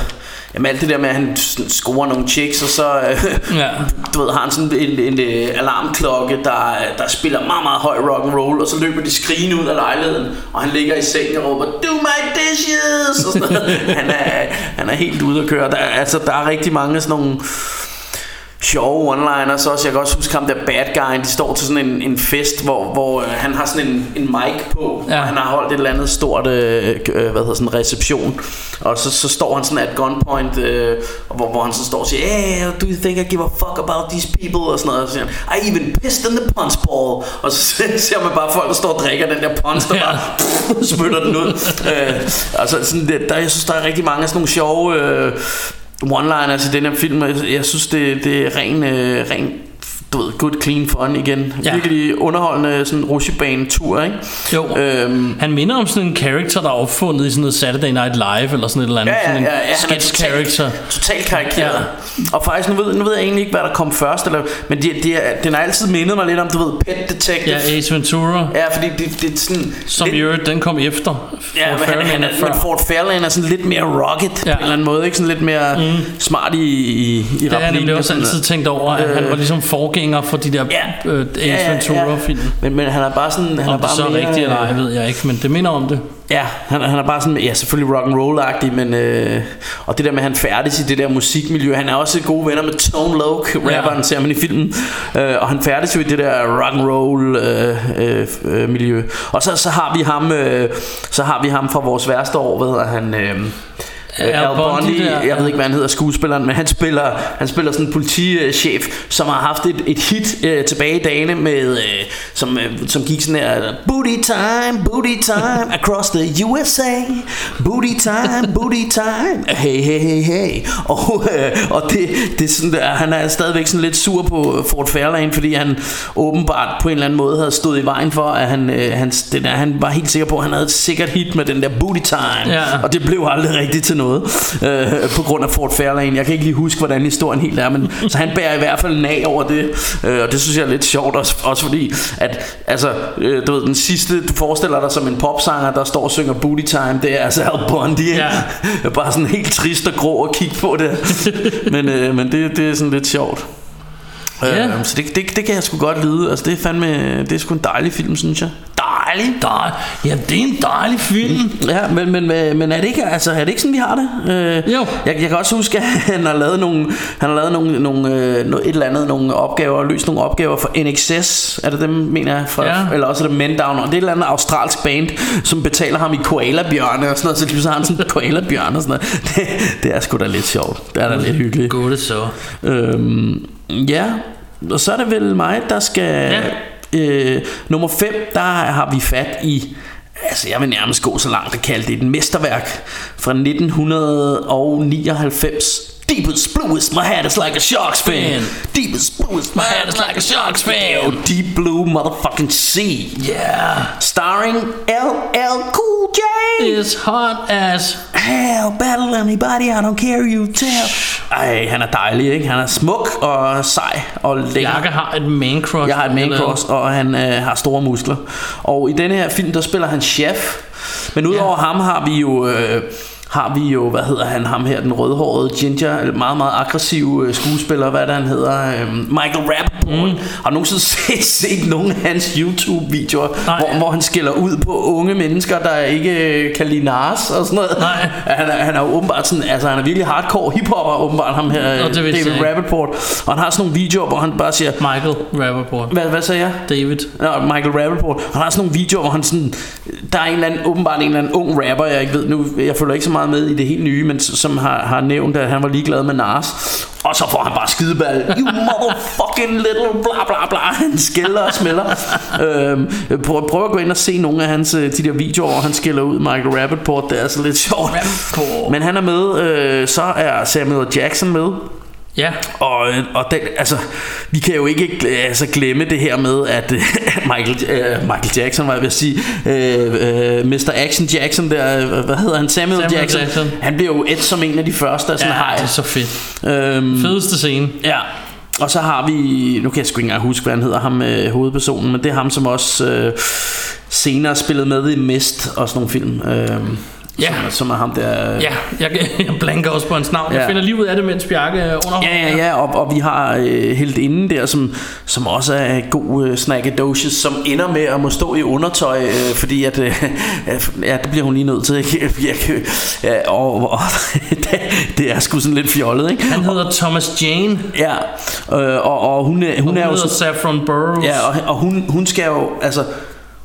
Jamen alt det der med, at han scorer nogle chicks, og så øh, Ja. du ved, har han sådan en, en, en alarmklokke, der, der spiller meget, meget høj rock and roll, og så løber de skrigende ud af lejligheden, og han ligger i sengen og råber, do my dishes, og sådan han, er, han er helt ude at køre. Der, er- altså, der er rigtig mange sådan nogle sjove one-liners også. Jeg kan også huske ham der bad guy, de står til sådan en, en fest, hvor, hvor øh, han har sådan en, en mic på, Ja. og han har holdt et eller andet stort, øh, øh, hvad hedder sådan en reception, og så, så står han sådan at gunpoint, øh, hvor, hvor han så står og siger, hey, do you think I give a fuck about these people, og sådan noget, og så siger han, I even pissed in the punch ball, og så ser man bare folk, der står og drikker den der punch, der Ja. bare spytter den ud. øh, altså sådan, det, der, jeg synes, der er rigtig mange af sådan nogle sjove øh, one-liners i den her film. Jeg, jeg synes, det, det er ren, øh, ren du ved, good clean fun igen. Ja. Virkelig underholdende sådan rushebane-tur, ikke? Jo. Øhm, Han minder om sådan en character, der er opfundet i sådan noget Saturday Night Live, eller sådan et eller andet. Ja, ja, sådan en ja, ja, han er sketch totalt- character. Totalt karikeret. Ja. Og faktisk, nu ved, nu ved jeg egentlig ikke, hvad der kom først, eller, men de, de, er- den har altid mindet mig lidt om, du ved, Pet Detective. Ja, Ace Ventura, ja fordi det, det er sådan... som lidt- i øvrigt, den kom efter. Ja, men, han, han er, men Ford Fairlane er sådan lidt mere rocket ja. på en eller anden måde, ikke? Sådan lidt mere mm. smart i, i, i Det har nemlig også sådan- altid tænkt over, at han var ligesom forgænger for de der Ja. øh, Ace Ventura-film. Men, men han er bare sådan... Han Om er det bare så er mere, rigtigt eller ej, ved jeg ikke, men det minder om det. Ja, han, han er bare sådan, ja selvfølgelig rock and roll agtig men øh, og det der med at han færdes i det der musikmiljø, han er også gode venner med Tone Loc, rapperen, Ja. ser man i filmen, øh, og han færdes jo i det der rock and roll øh, øh, øh, miljø. Og så, så har vi ham, øh, så har vi ham fra vores værste år, hvad hedder han? Øh, Al Al Bundy jeg ved ikke hvad han hedder skuespilleren Men han spiller, han spiller sådan en politichef Som har haft et, et hit øh, tilbage i dagene med, øh, som, øh, som gik sådan her Booty time, booty time Across the USA Booty time, booty time Hey, hey, hey, hey. Og, øh, og det, det er sådan der, Han er stadigvæk sådan lidt sur på Ford Fairlane Fordi han åbenbart på en eller anden måde Havde stået i vejen for At han, øh, han, det der, han var helt sikker på At han havde et sikkert hit med den der booty time. Ja. Og det blev aldrig rigtigt til noget øh, På grund af Ford Fairlane Jeg kan ikke lige huske hvordan historien helt er men, Så han bærer i hvert fald nag over det øh, Og det synes jeg er lidt sjovt Også, også fordi at altså, øh, du ved, Den sidste du forestiller dig som en popsanger Der står og synger Booty Time Det er altså Al Bundy? Ja. Bare sådan helt trist og grå at kigge på det Men, øh, men det, det er sådan lidt sjovt Ja. Øh, så det, det, det kan jeg sgu godt lide Altså det er fandme Det er sgu en dejlig film synes jeg Dejlig Dej. Ja, det er en dejlig film. Ja, men, men, men er det ikke, altså, er det ikke sådan, vi har det? Øh, Jo. Jeg, jeg kan også huske, at han har lavet nogle, han har lavet nogle, nogle, øh, et eller andet, nogle opgaver, løst nogle opgaver for NXS, er det dem, mener jeg, fra, Ja. eller også er det Men Down, og det er et eller andet australsk band, som betaler ham i koalabjørne og sådan noget, så lige så har han sådan en koalabjørne og sådan noget. Det, det er sgu da lidt sjovt, det er da lidt hyggeligt. Gå det så. Øhm, ja, og så er det vel mig, der skal... Ja. Øh, nummer 5, der har vi fat i... Altså, jeg vil nærmest gå så langt at kalde det et mesterværk fra 1999. Deepest bluest, my head is like a shark's fin. Deepest bluest, my head is like a shark's fin. Deep blue motherfucking sea. Yeah. Starring LL Cool J. It's hot as... Hell, battle anybody, I don't care, you tell. Ej, han er dejlig, ikke? Han er smuk og sej og lækker. Jakke har et man crush. Jeg har et man cross, og han øh, har store muskler. Og i denne her film, der spiller han chef. Men udover ja. ham har vi jo... Øh, har vi jo, hvad hedder han, ham her, den rødhårede ginger, meget, meget aggressiv øh, skuespiller, hvad det, han hedder, øh, Michael Rappaport. Mm. Har du nogensinde set, set nogle af hans YouTube-videoer, Nej. hvor, hvor han skælder ud på unge mennesker, der ikke øh, kan lide Nas og sådan noget? Nej. Han er, han er jo åbenbart sådan, altså han er virkelig hardcore hiphopper, åbenbart ham her, Nå, det David. Rappaport. Og han har sådan nogle videoer, hvor han bare siger, Michael Rappaport. hvad, hvad sagde jeg? David. Nå, Michael Rappaport. Han har sådan nogle videoer, hvor han sådan... Der er en eller anden, åbenbart en eller anden ung rapper, jeg ikke ved nu... Jeg følger ikke så meget med i det helt nye, men som har, har nævnt, at han var ligeglad med Nas. Og så får han bare skideball. You motherfucking little bla bla bla. Han skælder og smelter. øhm, prøv, prøv at gå ind og se nogle af hans, øh, de der videoer, hvor han skælder ud Michael Rappaport. Det er altså lidt sjovt. Rappaport. Men han er med. Øh, så er Samuel Jackson med. Ja. Og, og den, altså, vi kan jo ikke altså, glemme det her med, at øh, Michael, øh, Michael Jackson, var jeg ved at sige, øh, øh, Mr. Action Jackson der, hvad hedder han, Samuel, Samuel Jackson, Jackson. han blev jo et som en af de første af sådan Ja, ja, det er så fedt. øhm, Fedeste scene. Ja, og så har vi, nu kan jeg sgu ikke engang huske, hvad han hedder, ham øh, hovedpersonen, men det er ham, som også øh, senere spillede med i Mist og sådan nogle film. Øh, Ja. som, som er ham der... Ja, jeg, jeg blanker også på hans navn. Ja. Jeg finder lige ud af det, mens Bjarke er under. Ja, ja, ja, og, og vi har øh, helt inden der, som, som også er god øh, snackadocious, som ender med at må stå i undertøj, øh, fordi at, øh, ja, det bliver hun lige nødt til, ikke? Jeg, ja, og, og det, det er sgu sådan lidt fjollet, ikke? Han hedder Thomas Jane. Ja, øh, og, og hun, er, hun, Hun er jo hedder så, Saffron Burrows. ja, og, og hun, hun skal jo, altså,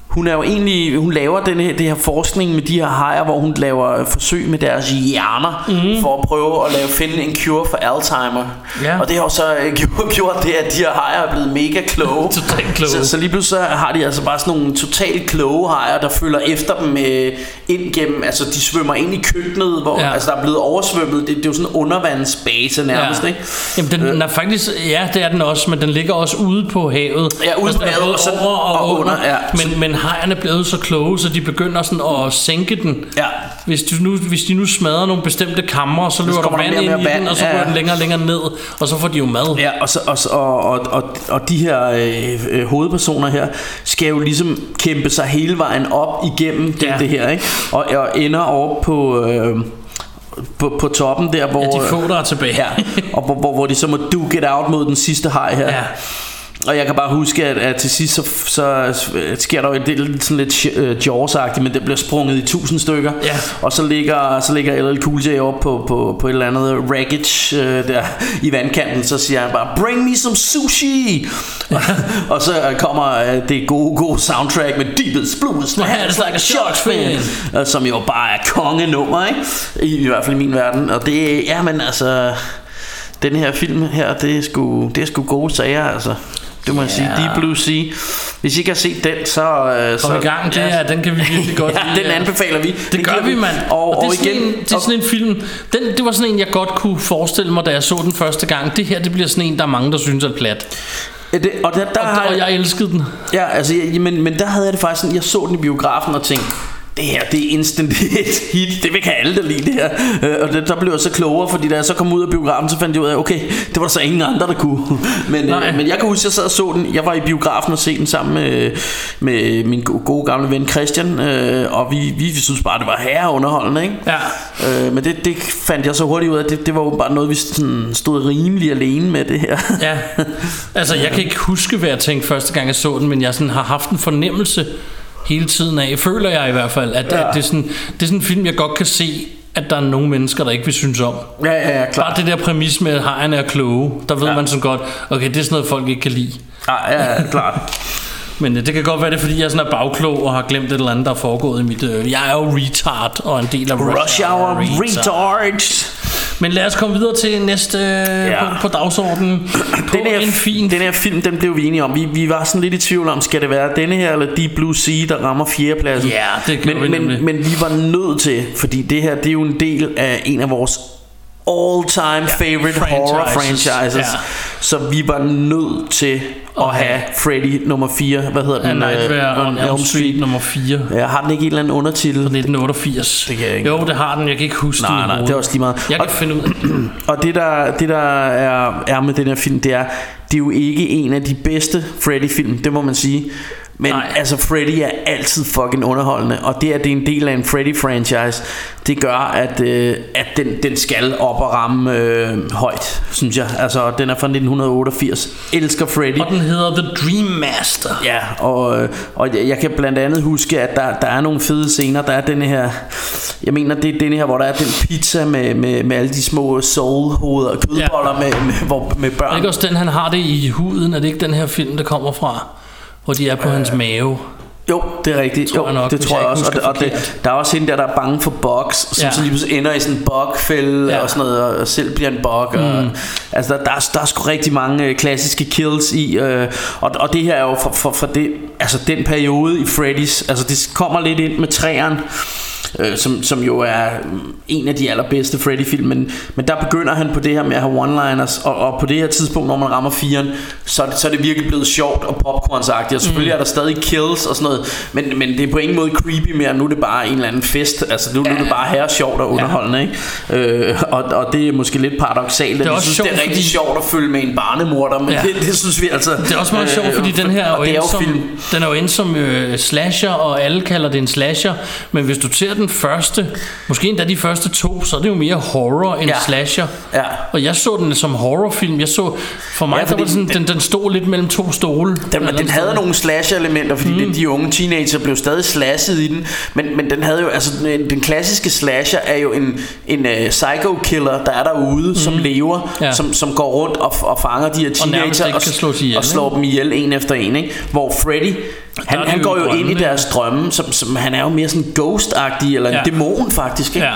hun er jo egentlig, hun laver den her, det her forskning med de her hajer, hvor hun laver forsøg med deres hjerner, mm. for at prøve at lave, finde en cure for Alzheimer. Ja. Og det har jo så øh, gjort- det, at de her hajer er blevet mega kloge. Totalt kloge. Så, så lige pludselig så har de altså bare sådan nogle totalt kloge hajer, der følger efter dem øh, ind gennem, altså de svømmer ind i køkkenet, hvor Ja. ja. altså, der er blevet oversvømmet. Det, det er jo sådan en undervandsbase nærmest, ikke? Jamen, den, den er faktisk, ja, det er den også, men den ligger også ude på havet. Ja, ude på den er havet, og så- over og, og under. under, ja. Men, men hajerne er blevet så kloge, så de begynder sådan at sænke den. Ja. Hvis, du nu, hvis de nu smadrer nogle bestemte kamre, så løber der vand ind i mere den, vand, og så ja. går den længere og længere ned, og så får de jo mad. Ja, og, så, og, og, og, og, og de her øh, øh, hovedpersoner her skal jo ligesom kæmpe sig hele vejen op igennem det, Ja. det her, ikke? Og, og ender over på, øh, på, på toppen der, hvor... Ja, de få, der er tilbage. Ja, og hvor, hvor, hvor de så må duke it out mod den sidste haj her. Ja. Og jeg kan bare huske, at, at til sidst så, så sker der jo en del sådan lidt uh, jaws men det bliver sprunget i tusind stykker. Ja. Og så ligger, så ligger LL Cool J op på, på, på et eller andet wreckage uh, der i vandkanten, så siger han bare, bring me some sushi! og, og så kommer uh, det gode, gode soundtrack med Deepest Blues, my hands like a shark's fin, som jo bare er kongenummer, ikke? I, I hvert fald i min verden. Og det, ja, men altså, den her film her, det er sgu, det er sgu gode sager, altså. Det må jeg sige. Deep Blue Sea. Hvis I ikke har set den, så... øh, så Kom i gang, det er, den kan vi virkelig godt ja, lide. den anbefaler vi. Det Den gør vi, mand. Og, og, det, er sådan igen... en, det er sådan en film. Den, det var sådan en, jeg godt kunne forestille mig, da jeg så den første gang. Det her, det bliver sådan en, der er mange, der synes er plat. og, det, og der, der Og, har og jeg elskede den. Ja, altså, jeg, men, men der havde jeg det faktisk sådan, jeg så den i biografen og tænkte, det her, det er instant hit, hit. det vil kan alle der lide det her. Øh, og det, der blev jeg så klogere, fordi da jeg så kom ud af biografen, så fandt jeg ud af, okay, det var der så ingen andre, der kunne. Men, Nej. øh, men jeg kan huske, at jeg sad og så den, jeg var i biografen og se den sammen med, med min go- gode gamle ven Christian, øh, og vi, vi synes bare, det var herreunderholdende, ikke? Ja. Øh, men det, det fandt jeg så hurtigt ud af, det, det var jo bare noget, vi sådan stod rimelig alene med det her. Ja, altså jeg kan ikke huske, hvad jeg tænkte første gang, jeg så den, men jeg sådan har haft en fornemmelse hele tiden af, føler jeg i hvert fald, at, ja. at det, er sådan, det er sådan en film, jeg godt kan se, at der er nogle mennesker, der ikke vil synes om. Ja, ja, ja, Bare klart. det der præmis med, at hejerne er kloge, der ved ja. Man så godt, okay, det er sådan noget, folk ikke kan lide. Ja, ja, ja, klart. Men øh, det kan godt være, det er, fordi jeg sådan er bagklog og har glemt et eller andet, der er foregået i mit... Øh, jeg er jo retard og en del af Rush Hour Retard. Men lad os komme videre til næste ja. Ja. punkt på dagsordenen. På den her, en fin... den her film, den blev vi enige om. Vi, vi var sådan lidt i tvivl om, skal det være denne her eller Deep Blue Sea, der rammer fjerdepladsen. Ja, det vi men, nemlig. men, men vi var nødt til, fordi det her, det er jo en del af en af vores all-time favorite horror franchises. franchises. Ja. Så vi var nødt til at have Freddy nummer 4. Hvad hedder A den? Nightmare Øh, on Elm Street nummer 4. Ja, har den ikke en eller anden undertitel? 1988. Det kan jeg ikke. Jo, det har den. Jeg kan ikke huske Nej, den nej, hovedet. det er også lige meget. Jeg kan Og- finde ud af det. Og det der, det der er, er med den her film, det er, det er jo ikke en af de bedste Freddy-film, det må man sige. Men Nej. Altså Freddy er altid fucking underholdende Og det at det er en del af en Freddy-franchise Det gør at, øh, at den, den skal op og ramme øh, højt Synes jeg Altså den er fra 1988 Elsker Freddy Og den hedder The Dream Master. Ja, og, øh, og jeg- kan blandt andet huske, at der, der er nogle fede scener. Der er den her, jeg mener, det er den her, hvor der er den pizza med, med, med alle de små soul-hoveder og kødboller Ja. med, med, hvor, med Er børn. det ikke også den, han har det i huden? Er det ikke den her film, der kommer fra? Hvor de er på øh. hans mave. Jo, det er rigtigt. Tror jo, nok, det tror jeg jeg, også. Og, det, og det, der er også hende der, der er bange for bugs, som Ja. så lige pludselig ender i sådan en bugfælde Ja. ja. og sådan noget, og selv bliver en bug. Mm. Og, altså, der, der, er, der er sgu rigtig mange øh, klassiske kills i, øh, og, og det her er jo for, for, for det, altså den periode i Freddy's, altså det kommer lidt ind med træerne, øh, som, som jo er mm, en af de allerbedste Freddy-film, men, men der begynder han på det her med at have one-liners, og, og på det her tidspunkt, når man rammer firen, så, er det- så er det virkelig blevet sjovt og popcornsagtigt, og selvfølgelig mm. er der stadig kills og sådan noget, men, men det er på ingen måde creepy mere, nu er det bare en eller anden fest, altså nu, nu er det bare her sjovt og underholdende, ikke? Øh, og, og det er måske lidt paradoxalt, vi også synes, sjovt, det er rigtig fordi- sjovt at følge med en barnemorder, men Ja. ja. det, det synes vi altså... Det er også meget sjovt, fordi den her er jo, det er jo som, film. den er jo endt som øh, slasher, og alle kalder det en slasher. Men hvis du ser den første, måske endda de første to, så er det jo mere horror end Ja. slasher. Ja. Og jeg så den som horrorfilm. Jeg så, for mig Ja, var det sådan, den- den, stod lidt mellem to stole. Den, den havde nogle slash-elementer, fordi mm. de unge teenager blev stadig slashet i den. Men, men den havde jo, altså den, den klassiske slasher er jo en, en uh, psycho-killer, der er derude, mm. som lever, ja. Som, som går rundt og, og fanger de her teenager ikke kan slås ihjel, og slår dem ihjel en efter en. Ikke? Hvor Freddy, han, han går jo drømme, ind i deres drømme, som, som han er jo mere sådan ghost-agtig, eller en Ja. dæmon faktisk. Ikke?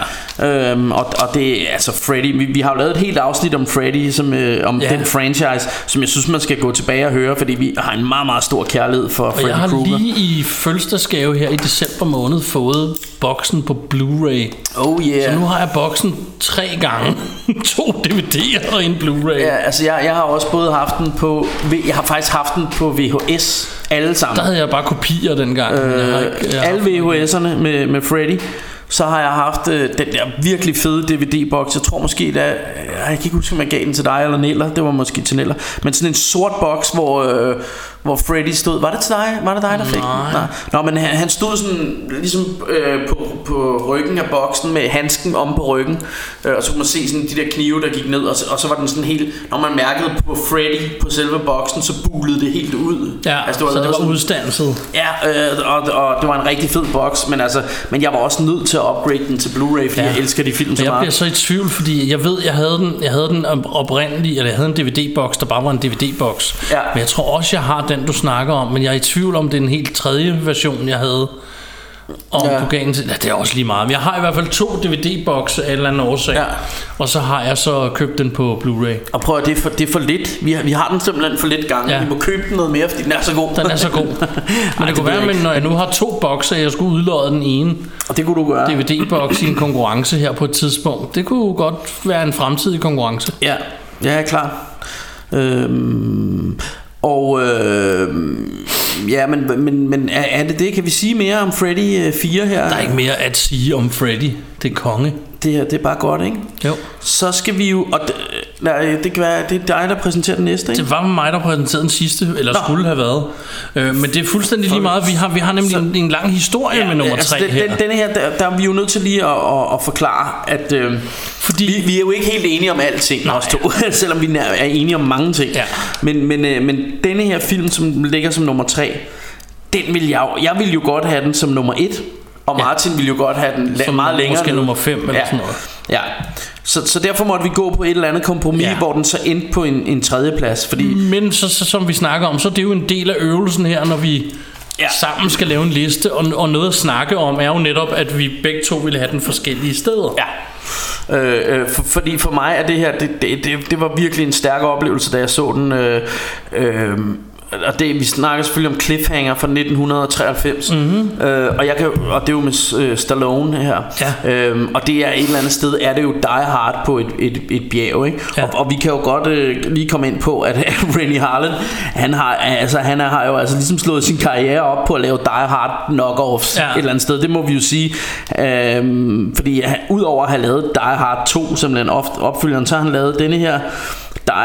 Øhm, og, og det er altså Freddy, vi, vi har jo lavet et helt afsnit om Freddy, som, øh, om Ja. den franchise, som jeg synes, man skal gå tilbage og høre, fordi vi har en meget, meget stor kærlighed for Og Freddy jeg har Krueger. lige i fødselsdagsgave her i december måned fået boksen på Blu-ray. Oh yeah. Så nu har jeg boksen tre gange. to DVD'er og en Blu-ray. Ja, altså jeg, jeg har også både haft den på Jeg har faktisk haft den på VHS Alle sammen. Der havde jeg bare kopier dengang. Øh, jeg har ikke, jeg har Alle VHS'erne med, med Freddy. Så har jeg haft øh, den der virkelig fede DVD-boks Jeg tror måske der, Jeg kan ikke huske om jeg gav den til dig eller Neller. Det var måske til Neller. Men sådan en sort boks hvor, øh, hvor Freddy stod Var det til dig? Var det dig der fik den? Nej. Nå men han, han stod sådan Ligesom øh, på, på ryggen af boksen Med handsken om på ryggen øh, Og så kunne man se sådan de der knive der gik ned Og så, og så var den sådan helt Når man mærkede på Freddy på selve boksen Så bulede det helt ud Ja, altså, det var så det var sådan- udstandet. Ja, øh, og, og det var en rigtig fed boks, men altså, men jeg var også nødt til at upgrade den til Blu-ray, fordi ja. Jeg elsker de film så jeg meget. bliver så i tvivl, fordi jeg ved, jeg havde den, jeg havde den op- oprindelige, eller jeg havde en DVD-boks, der bare var en DVD-boks. Ja. Men jeg tror også, jeg har den, du snakker om, men jeg er i tvivl om, det er en helt tredje version, jeg havde. Om Ja. ja. den til, ja, det er også lige meget. Men jeg har i hvert fald to DVD-bokse af en eller anden årsag. Ja. Og så har jeg så købt den på Blu-ray. Og prøv at det er for, det er for lidt. Vi har, vi har den simpelthen for lidt gange. Ja. Ja. Vi må købe den noget mere, fordi den er så god. Den er så god. Men Ej, det kunne ved jeg være, men når jeg nu har to bokse, jeg skulle udlåde den ene Og det kunne du gøre. DVD-boks i en konkurrence her på et tidspunkt. Det kunne godt være en fremtidig konkurrence. Ja, er klar. Øhm, og øh, ja, men, men, men er, er det det? Kan vi sige mere om Freddy øh, 4 her? Der er ikke mere at sige om Freddy. Det er konge. Det, her, det er bare godt, ikke? Jo. Så skal vi jo... Og det, nej, det kan være, det er dig, der præsenterer den næste, ikke? Det var mig, der præsenterede den sidste, eller Nå. Skulle have været. Øh, men det er fuldstændig lige meget. Vi har, vi har nemlig en, en lang historie ja, med nummer altså, tre den, her. Den, denne her, der, der er vi jo nødt til lige at, at, at forklare, at øh, Fordi- vi, vi er jo ikke helt enige om alting, Nej. os to, selvom vi er enige om mange ting. Ja. Men, men, øh, men denne her film, som ligger som nummer tre, den vil jeg jeg vil jo godt have den som nummer et, og Ja. Martin ville jo godt have den la- meget længere måske nummer fem eller ja. sådan noget. Ja, så, så derfor måtte vi gå på et eller andet kompromis, ja. Hvor den så endte på en, en tredje plads, fordi Men så, så, som vi snakker om, så er det jo en del af øvelsen her, når vi Ja. ja. sammen skal lave en liste. Og, og noget at snakke om er jo netop, at vi begge to ville have den forskellige steder. Ja. Øh, øh, for, fordi for mig er det her det, det, det, det var virkelig en stærk oplevelse Da jeg så den øh, øh, og det, vi snakker selvfølgelig om Cliffhanger fra 1993 mm-hmm. øh, og, jeg kan, og det er jo med øh, Stallone her Ja. øh, Og det er et eller andet sted Er det jo Die Hard på et, et, et bjerg ikke? Ja. Og, og vi kan jo godt øh, lige komme ind på At Rennie Harlan Han har, altså, han er, har jo altså ligesom slået sin karriere op På at lave Die Hard knockoffs Ja. Et eller andet sted Det må vi jo sige øhm, Fordi han, udover at have lavet Die Hard 2 Simpelthen op, opfølgeren Så har han lavet denne her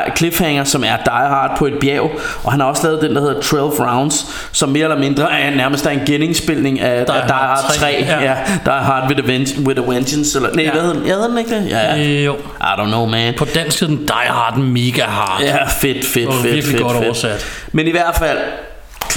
Die, Cliffhanger Som er Die Hard på et bjerg Og han har også lavet den der hedder 12 Rounds Som mere eller mindre er nærmest er en genindspilning Af Die, af Die Hard 3, 3 ja. ja. Die Hard with a, Ven- with a Vengeance eller, Nej ja. Hvad hedder den? Ja, hedder den ikke det? Ja, ja. Jo. I don't know man På dansk hedder den Die Hard Mega Hard. Ja, fedt, fedt, Det var fedt, virkelig fedt, godt fedt. oversat. Men i hvert fald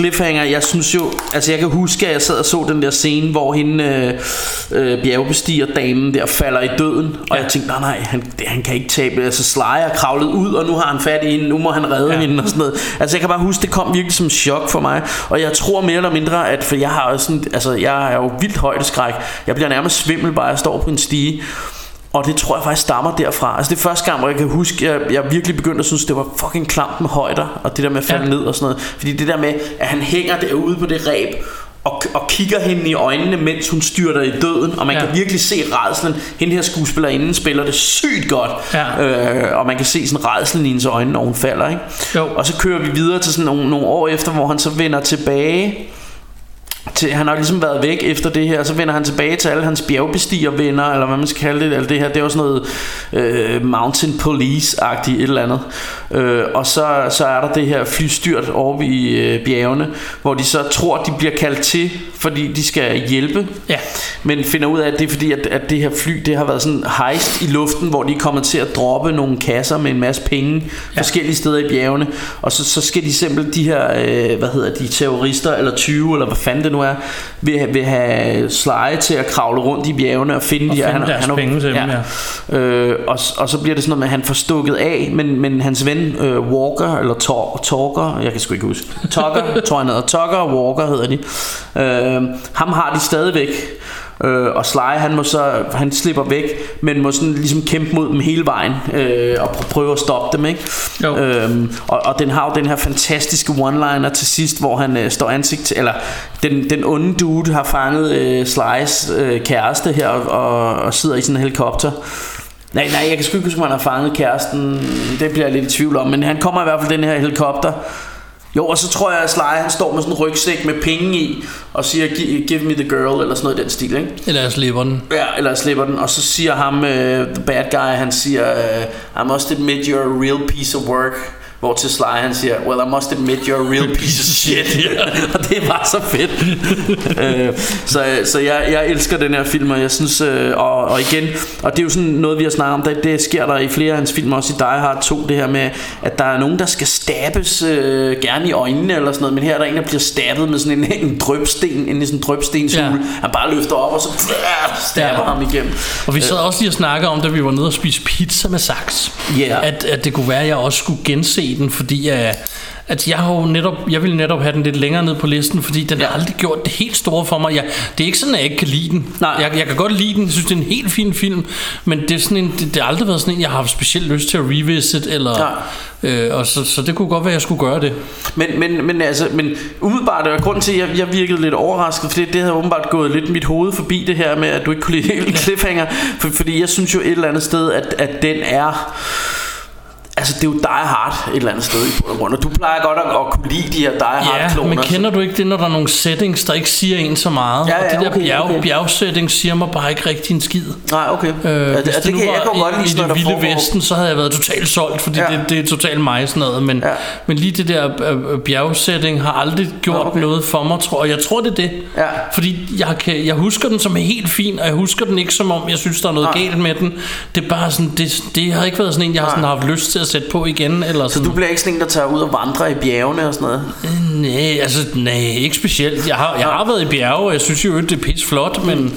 Cliffhanger, jeg synes jo Altså jeg kan huske at jeg sad og så den der scene Hvor hende øh, øh, bjergbestiger damen der falder i døden Og Ja. jeg tænkte nej nej han, det, han kan ikke tabe. Altså Sly er kravlet ud Og nu har han fat i hende. Nu må han redde ja. Hende og sådan noget. Altså jeg kan bare huske det kom virkelig som chok for mig. Og jeg tror mere eller mindre at For jeg har sådan Altså jeg er jo vildt højdeskræk. Jeg bliver nærmest svimmel bare jeg står på en stige og det tror jeg faktisk stammer derfra Altså det er første gang hvor jeg kan huske Jeg, jeg virkelig begyndte at synes det var fucking klamt med højder Og det der med at falde ja. Ned og sådan noget Fordi det der med at han hænger derude på det ræb og, og kigger hende i øjnene Mens hun styrter i døden Og man. Ja. kan virkelig se redslen Hende her skuespillerinde spiller det sygt godt Ja. øh, Og man kan se sådan redslen i hendes øjne Når hun falder ikke? Jo. Og så kører vi videre til sådan nogle, nogle år efter Hvor han så vender tilbage til, han har ligesom været væk efter det her Så vender han tilbage til alle hans bjergbestigervenner Eller hvad man skal kalde det, eller det her Det er jo sådan noget øh, Mountain Police-agtigt et eller andet øh, Og så, så er der det her flystyrt over i øh, bjergene Hvor de så tror de bliver kaldt til Fordi de skal hjælpe Ja. men finder ud af, at det er fordi, at, at det her fly, det har været sådan heist i luften, hvor de er kommet til at droppe nogle kasser med en masse penge ja. forskellige steder i bjergene, og så, så skal de simpelthen, de her, øh, hvad hedder de, terrorister, eller 20, eller hvad fanden det nu er, vil, vil have Sly til at kravle rundt i bjergene og finde, Og de finde deres penge til dem, Øh, og, og så bliver det sådan noget med, at han får stukket af, men, men hans ven øh, Walker, eller Tor, Torker, jeg kan sgu ikke huske, Tucker, tror jeg han hedder, Tucker og Walker hedder de, øh, ham har de stadigvæk, øh, og Sly han må så, han slipper væk, men må sådan ligesom kæmpe mod dem hele vejen, øh, og pr- prøve at stoppe dem, ikke? Jo. Øhm, og, og den har jo den her fantastiske one-liner til sidst, hvor han øh, står ansigt til, eller den, den onde dude har fanget øh, Sly's øh, kæreste her, og, og, og sidder i sådan en helikopter. Nej, nej, jeg kan sgu ikke huske, om han har fanget kæresten. Det bliver jeg lidt i tvivl om. Men han kommer i hvert fald den her helikopter. Jo, og så tror jeg, at Sly han står med sådan en rygsæk med penge i, og siger, "Gi- give me the girl, eller sådan noget i den stil, ikke? Eller jeg slipper den. Ja, eller slipper den, og så siger ham, uh, the bad guy, han siger, uh, I must admit you're a real piece of work. Hvor til Sly han siger, well I must admit you're a real piece of shit. og det var så fedt. uh, så så jeg, jeg elsker den her film, og jeg synes, uh, og, og igen, og det er jo sådan noget, vi har snakket om, det, det sker der i flere af hans film, også i Die Hard 2, det her med, at der er nogen, der skal stabes uh, gerne i øjnene, eller sådan noget, men her er der en, der bliver stabet med sådan en, en drøbsten, en sådan en. Ja. Han bare løfter op, og så stabber Ja. ham igennem. Og vi sad også lige og snakkede om, da vi var nede og spise pizza med Sax, Ja. at, at det kunne være, at jeg også skulle gense den, fordi at, at jeg har jo netop, jeg ville netop have den lidt længere ned på listen, fordi den ja. har aldrig gjort det helt store for mig. Jeg, det er ikke sådan, at jeg ikke kan lide den. Nej. Jeg, jeg kan godt lide den, jeg synes, det er en helt fin film, men det, er sådan en, det, det har aldrig været sådan en, jeg har haft specielt lyst til at revisit, eller, øh, og så, så det kunne godt være, at jeg skulle gøre det. Men, men, men, altså, men umiddelbart er grunden til, at jeg, jeg virkede lidt overrasket, fordi det havde åbenbart gået lidt mit hoved forbi det her med, at du ikke kunne lide hele cliffhanger. For, fordi jeg synes jo et eller andet sted, at, at den er... Altså det er jo Die Hard et eller andet sted i bund og grund Og du plejer godt at, at kunne lide de her Die Hard Ja, men kender du ikke det, når der er nogle settings, der ikke siger en så meget? Ja, og ja, det der okay, bjerg, okay. bjergsætning siger mig bare ikke rigtig en skid. Nej, okay øh, Øh, det, det, det, kan, jeg godt i, lide i sådan det vilde foregår. vesten, så havde jeg været totalt solgt, fordi Ja. ja. det, det er totalt mig sådan noget. Men, Ja. ja. men lige det der øh, bjergsætning har aldrig gjort Nå, okay. noget for mig, tror jeg. Jeg tror, det er det. Ja. Fordi jeg, kan, jeg husker den som helt fin, og jeg husker den ikke som om, jeg synes, der er noget Nej. galt med den. Det er bare sådan, det, det har ikke været sådan en, jeg har sådan haft lyst til at sætte på igen. Eller Så sådan. du bliver ikke sådan en, der tager ud og vandrer i bjergene og sådan noget? Nej, altså nej, ikke specielt. Jeg har, jeg har været i bjerge, og jeg synes jo, det er pis flot, men, men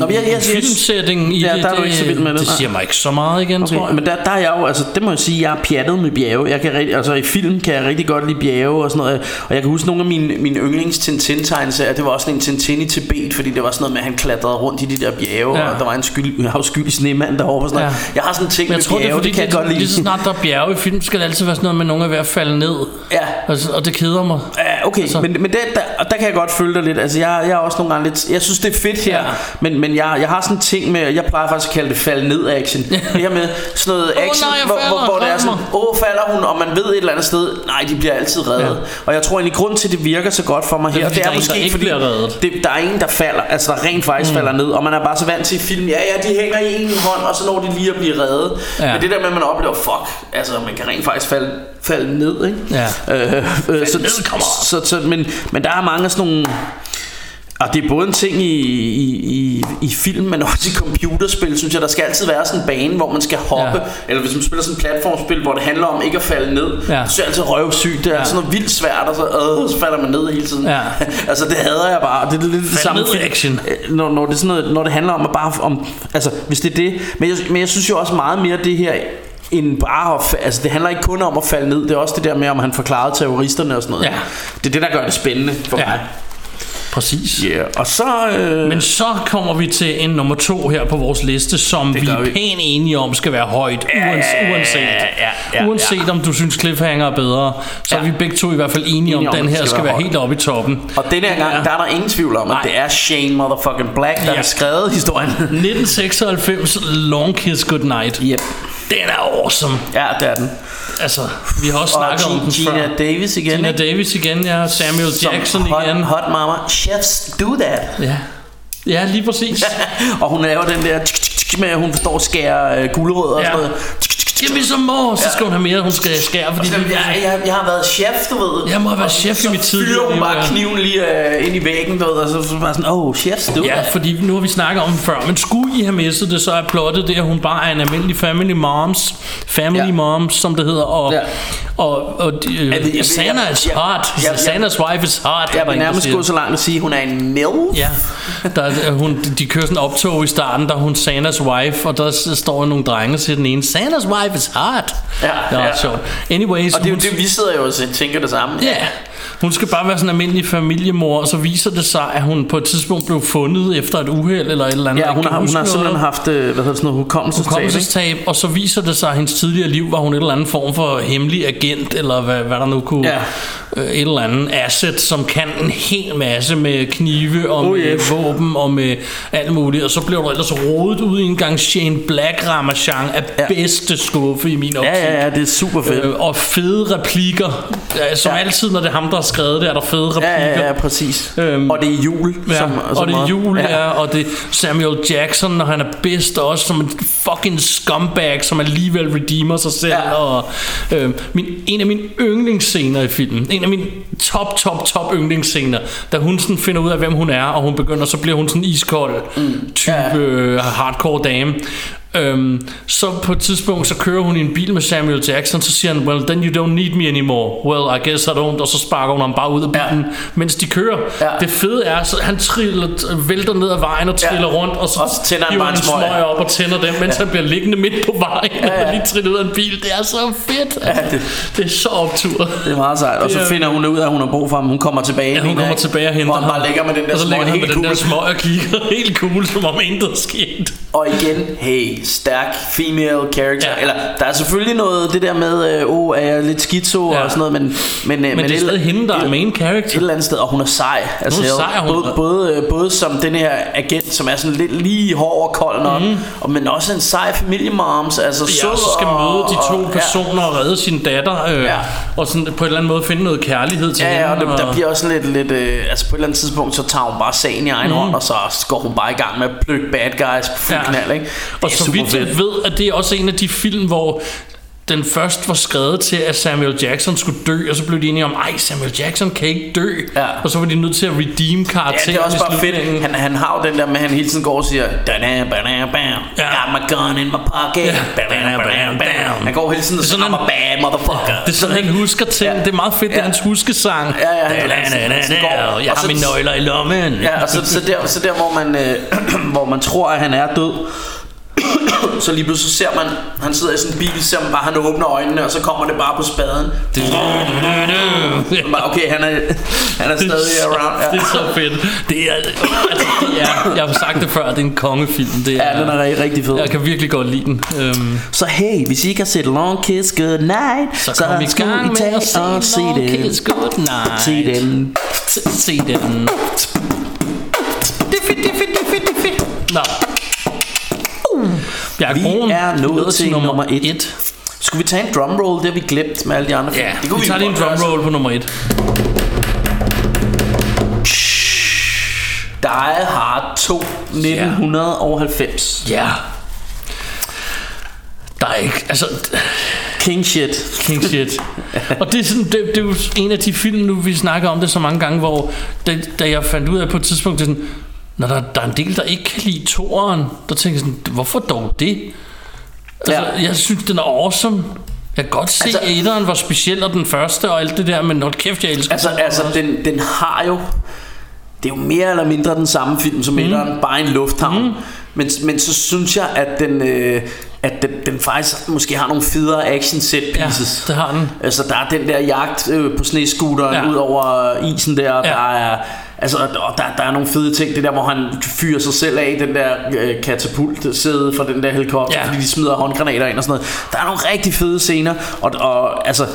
Nå, men jeg- jeg- jeg- filmsætningen i Ja, det, der er du det, ikke så vild med det, det siger mig ikke så meget igen, tror Okay, jeg. men der, der er jeg jo, altså det må jeg sige, jeg er pjattet med bjerge. Jeg kan altså i film kan jeg rigtig godt lide bjerge og sådan noget. Og jeg kan huske nogle af mine, mine yndlings tintin tegneserier det var også en Tintin i Tibet, fordi det var sådan noget med, at han klatrede rundt i de der bjerge, Ja. og der var en skyld, afskyldig snemand derovre og sådan noget. Ja. Jeg har sådan en ting Men med jeg tror, det bjerge, er fordi, det kan jeg det, godt lide. lige så snart der er bjerge i film, skal det altid være sådan noget med, at nogen er ved at falde ned. Ja. Altså, og det keder mig. Ja, okay, altså. Men, men der, der, der kan jeg godt følge dig lidt. Altså, jeg, jeg er også nogle gange lidt... Jeg synes, det er fedt her, Ja. men, men jeg, jeg har sådan en ting med... Jeg plejer faktisk at kalde det falde ned action. Det her med sådan noget action, nej, jeg hvor, hvor, hvor det er sådan... Åh, oh, falder hun, og man ved et eller andet sted... Nej, de bliver altid reddet. Ja. Og jeg tror egentlig, grund til, at det virker så godt for mig Det er, her, det der er er en, der måske ikke fordi... Det, der er en, der falder, altså der rent faktisk mm. falder ned, og man er bare så vant til film, ja ja, de hænger i en hånd, og så når de lige at blive reddet. Ja. Ja. Men det der med, at man oplever, fuck, altså man kan rent faktisk falde, falde ned, ikke? Ja. Øh, øh, så, ned, on. Så, så, men, men der er mange sådan nogle og det er både en ting i, i, i, i film, men også i computerspil, synes jeg, der skal altid være sådan en bane, hvor man skal hoppe. Ja. Eller hvis man spiller sådan et platformspil, hvor det handler om ikke at falde ned. Ja. Det synes jeg altid er røvsygt. Det er ja. Sådan noget vildt svært, og så, øh, så falder man ned hele tiden. Ja. altså det hader jeg bare. Det er lidt det samme action. Øh, Når, når, det er sådan noget, når det handler om at bare... Om, altså, hvis det er det. Men jeg, men jeg synes jo også meget mere det her end bare at, fa- altså det handler ikke kun om at falde ned Det er også det der med om han forklarede terroristerne og sådan noget Ja. Det er det der gør det spændende for Ja. mig Præcis. Yeah. Og så... Øh, Men så kommer vi til en nummer to her på vores liste, som vi er vi. pænt enige om skal være højt, uans, uanset. ja, ja, uanset om du synes Cliffhanger er bedre, så Ja. er vi begge to i hvert fald enige, Enige om, om, den her skal skal være være helt oppe i toppen. og denne her gang, Ja. der er der ingen tvivl om, at Nej. det er Shane motherfucking Black, der Ja. har skrevet historien. 1996 Long Kiss Goodnight. yep. Den er awesome. Ja, det er den. Altså, vi har også Og snakket om den Gina før. Davis igen. Gina ikke? Davis igen, ja. Samuel Som Jackson hot, igen. Hot mama. Chefs do that. Ja. ja, lige præcis. og hun laver den der tsk, tsk, tsk, med, at hun forstår at skære øh, gulerødder og Ja. sådan noget. Tsk, tsk, me some more, så skal hun have mere, hun skal skære, fordi Jeg, jeg, jeg, jeg har været chef, du ved. Jeg må have været så- chef i så mit tidligere fyrer hun bare ja. kniven lige uh, ind i væggen, du ved, og så, så bare sådan, oh, chef, du. Ja, fordi nu har vi snakket om det før, men skulle I have misset det, så er plottet det, at hun bare er en almindelig family moms, family Ja. ja. moms, som det hedder, og, Ja. ja. og, og de, Jeg ved- jeg ved- Sana jeg- is hot, jeg- jeg- Sanas wife is hot. Jeg vil nærmest gå så langt at sige, at hun er en MILF. Ja, der, er- hun, de kører sådan optog i starten, der er hun Sanas wife, og der står nogle drenge til den ene, Sanas wife is hot. Ja, ja. sjovt. Anyways, Og det er jo det, vi sidder jo og tænker det samme. Ja, hun skal bare være sådan en almindelig familiemor, og så viser det sig, at hun på et tidspunkt blev fundet efter et uheld eller et eller andet. Ja, hun har, hun har noget. simpelthen haft, øh, hvad hedder sådan noget hukommelsestab, hukommelsestab, og så viser det sig, at hendes tidligere liv var hun et eller andet form for hemmelig agent, eller hvad, hvad der nu kunne, Ja. øh, et eller andet asset, som kan en hel masse med knive og Oh, med yes. våben og med alt muligt, og så blev der ellers rodet ud i en gang Shane Black Ramachan af Ja. bedste skuffe i min optik. Ja, ja, ja, det er super fedt. Øh, og fede replikker. Som Ja. altid, når det er ham, der skrevet det, er der fede replikker. Ja, ja, ja, præcis. Øhm, og det er jul. Ja, som, som og det er jul, ja. ja, og det er Samuel Jackson, når han er bedst, og også som en fucking scumbag, som alligevel redeemer sig selv. Ja. Og, øh, min, en af mine yndlingsscener i filmen, en af mine top, top, top yndlingsscener, da hun sådan finder ud af, hvem hun er, og hun begynder, så bliver hun sådan iskold mm. type Ja. øh, hardcore dame. Øhm, så på et tidspunkt, så kører hun i en bil med Samuel Jackson, så siger han, well, then you don't need me anymore. Well, I guess I don't. Og så sparker hun ham bare ud af bilen, ja. mens de kører. Ja. Det fede er, så han triller, vælter ned ad vejen og triller Ja. rundt, og så, Og så tænder han bare en smøg. smøg op og tænder dem, mens ja. han bliver liggende midt på vejen, ja, ja. og lige trillet ud af en bil. Det er så fedt. Altså, det- det, det er så optur. Det er meget sejt. Og så er- finder hun ud af, at hun har brug for ham. Hun kommer tilbage. Ja, hun kommer tilbage og henter Hvor han bare ligger med den der og så ligger han med den der smøg og kigger helt cool, som om intet er sket. Og igen, hey, stærk female character. Ja. Eller, der er selvfølgelig noget, det der med, øh, oh, er jeg lidt skizo Ja. og sådan noget, men... Men, men, Men det er stadig hende, der er main character. et eller andet sted, og hun er sej. Altså, Hun er sej, hun både, både, øh, både som den her agent, som er sådan lidt lige hård og kold nok, mm. og, men også en sej familiemoms, altså Ja, sød og så skal og, møde de to og, personer og redde sin datter, øh, Ja. og sådan på en eller anden måde finde noget kærlighed til Ja, ja, og hende. der, der bliver også lidt, lidt øh, altså på et eller andet tidspunkt, så tager hun bare sagen i egen mm. hånd, og så går hun bare i gang med at plukke bad guys på fuld ja. knald, ikke? Det Og så vidt jeg ved, at det er også en af de film, hvor den først var skrevet til, at Samuel Jackson skulle dø, og så blev de enige om, ej, Samuel Jackson kan ikke dø. Ja. Og så var de nødt til at redeem Ja, karakteren det er også bare fedt. Han, han har jo den der med, at han hele tiden går og siger, "Da-da, ba-da, bam. Ja. got my gun in my pocket. Ja. Ba-da, bam, bam. Han går hele tiden og er siger, sådan, I'm a bad motherfucker. Det er sådan, han husker ting. Ja. Det er meget fedt, det er Ja. hans huskesang. Ja, ja, Da, da, da, da, Jeg har mine nøgler i lommen. Ja, og så, så, der, så der, hvor man, øh, hvor man tror, at han er død, så lige pludselig så ser man, han sidder i sådan en bil, så ser man bare, han åbner øjnene, og så kommer det bare på spaden. Okay, han er, han er stadig around. Det Ja. er så fedt. Det er, altså, det er, jeg har sagt det før, det er en kongefilm. Det er, Ja, den er rigtig, fed. Jeg kan virkelig godt lide den. Øhm, Så hey, hvis I ikke har set Long Kiss Good Night, så kom i gang med at se og se Long den. Kiss Good Night. Se den. Se den. Det er fedt, det er Bjarke Vi Broen, er nået til nummer et. et. Skulle vi tage en drumroll, det har vi glemt med alle de andre film? Ja, det kunne vi tager jo lige en drumroll på nummer et. Die Hard 2, 1990. Ja. Der er ikke, altså, King shit. king shit. Og det er, sådan, det, det er jo en af de film, nu vi snakker om det så mange gange, hvor det, da jeg fandt ud af på et tidspunkt, det er sådan, når der, der er en del, der ikke kan lide toeren, der tænker jeg sådan, hvorfor dog det? Altså, Ja. Jeg synes, den er awesome. Jeg kan godt se, Altså- at etteren var speciel, og den første og alt det der, men hold kæft, jeg elsker Altså, den. altså den, den har jo... Det er jo mere eller mindre den samme film som mm. bare i en lufthavn. Mm. Men, men så synes jeg, at den, øh, at den, den faktisk måske har nogle federe action set pieces. Ja, det har den. Altså, der er den der jagt øh, på snescooteren Ja. ud over isen der. Ja. Der er... Altså, og der, der er nogle fede ting, det der, hvor han fyrer sig selv af, den der øh, katapult sæde fra den der helikopter, Ja. fordi de smider håndgranater ind og sådan noget. Der er nogle rigtig fede scener, og, og altså,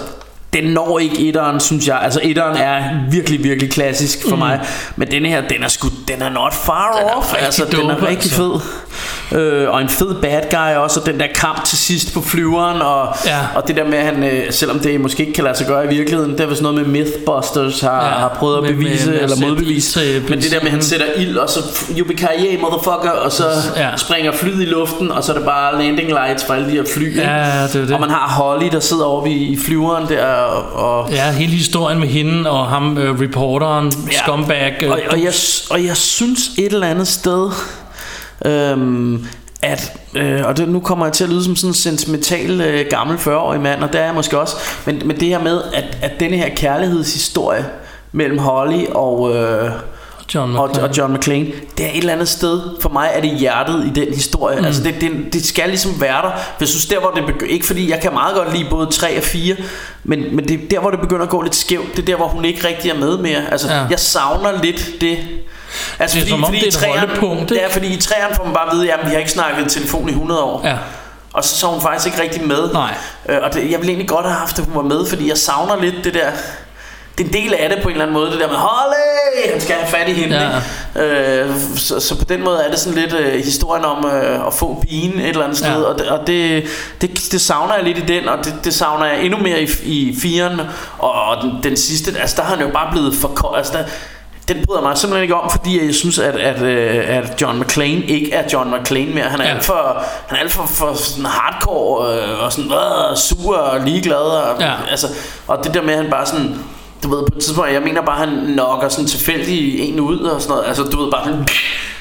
den når ikke etteren, synes jeg. Altså, etteren er virkelig, virkelig klassisk for mm. mig. Men den her, den er sgu, den er not far Den er off. Altså, den er dope, rigtig altså. fed. Øh, og en fed bad guy også, og den der kamp til sidst på flyveren, og, Ja. og det der med, at han, øh, selvom det måske ikke kan lade sig gøre i virkeligheden, det er vist noget med Mythbusters har, Ja, har prøvet at med- bevise, med- med eller modbevise, men det der med, at han sætter ild, og så yippee motherfucker, og så Ja. springer flyet i luften, og så er det bare landing lights fra alle de her fly? Ja, det det. og man har Holly, der sidder oppe i, i flyveren der, og, og Ja, hele historien med hende og ham, øh, reporteren, Ja. scumbag. Øh, og, og, jeg, og jeg synes et eller andet sted, øhm, at, øh, og det, nu kommer jeg til at lyde som sådan en sentimental øh, gammel 40-årig mand, og det er jeg måske også, men, men det her med, at, at denne her kærlighedshistorie mellem Holly og, øh, John og, og John McClane, det er et eller andet sted, for mig er det hjertet i den historie. Mm. Altså det, det, det skal ligesom være der. Jeg synes der, hvor det begynder, ikke fordi jeg kan meget godt lide både 3 og 4, men, men det er der, hvor det begynder at gå lidt skævt. Det er der, hvor hun ikke rigtig er med mere. Altså Ja. ja. jeg savner lidt det. Altså Det er som om, det er et træerne- holdepunkt, ikke? Det er fordi i træerne får man bare at vide, at vi har ikke snakket i telefon i 100 år. Ja. Og så så er hun faktisk ikke rigtig med. Nej. Øh, og det, jeg ville egentlig godt have haft, at hun var med, fordi jeg savner lidt det der... Det er en del af det på en eller anden måde, det der med Holly, han skal have fat i hende. Ja. Øh, så, så på den måde er det sådan lidt øh, historien om øh, at få pigen et eller andet sted, Ja. og, det, og det, det, det savner jeg lidt i den, og det, det savner jeg endnu mere i, i firen, og, og den, den sidste, altså der har han jo bare blevet for altså der, den bryder mig simpelthen ikke om, fordi jeg synes, at, at, øh, at John McClane ikke er John McClane mere. Han er Ja. ja. alt for, han er alt for, for sådan hardcore øh, og sådan øh, sur og ligeglad. Og, Ja. altså, og det der med, at han bare sådan... Du ved, på et tidspunkt, jeg mener bare, han nokker sådan tilfældig en ud og sådan noget. Altså, du ved, bare sådan...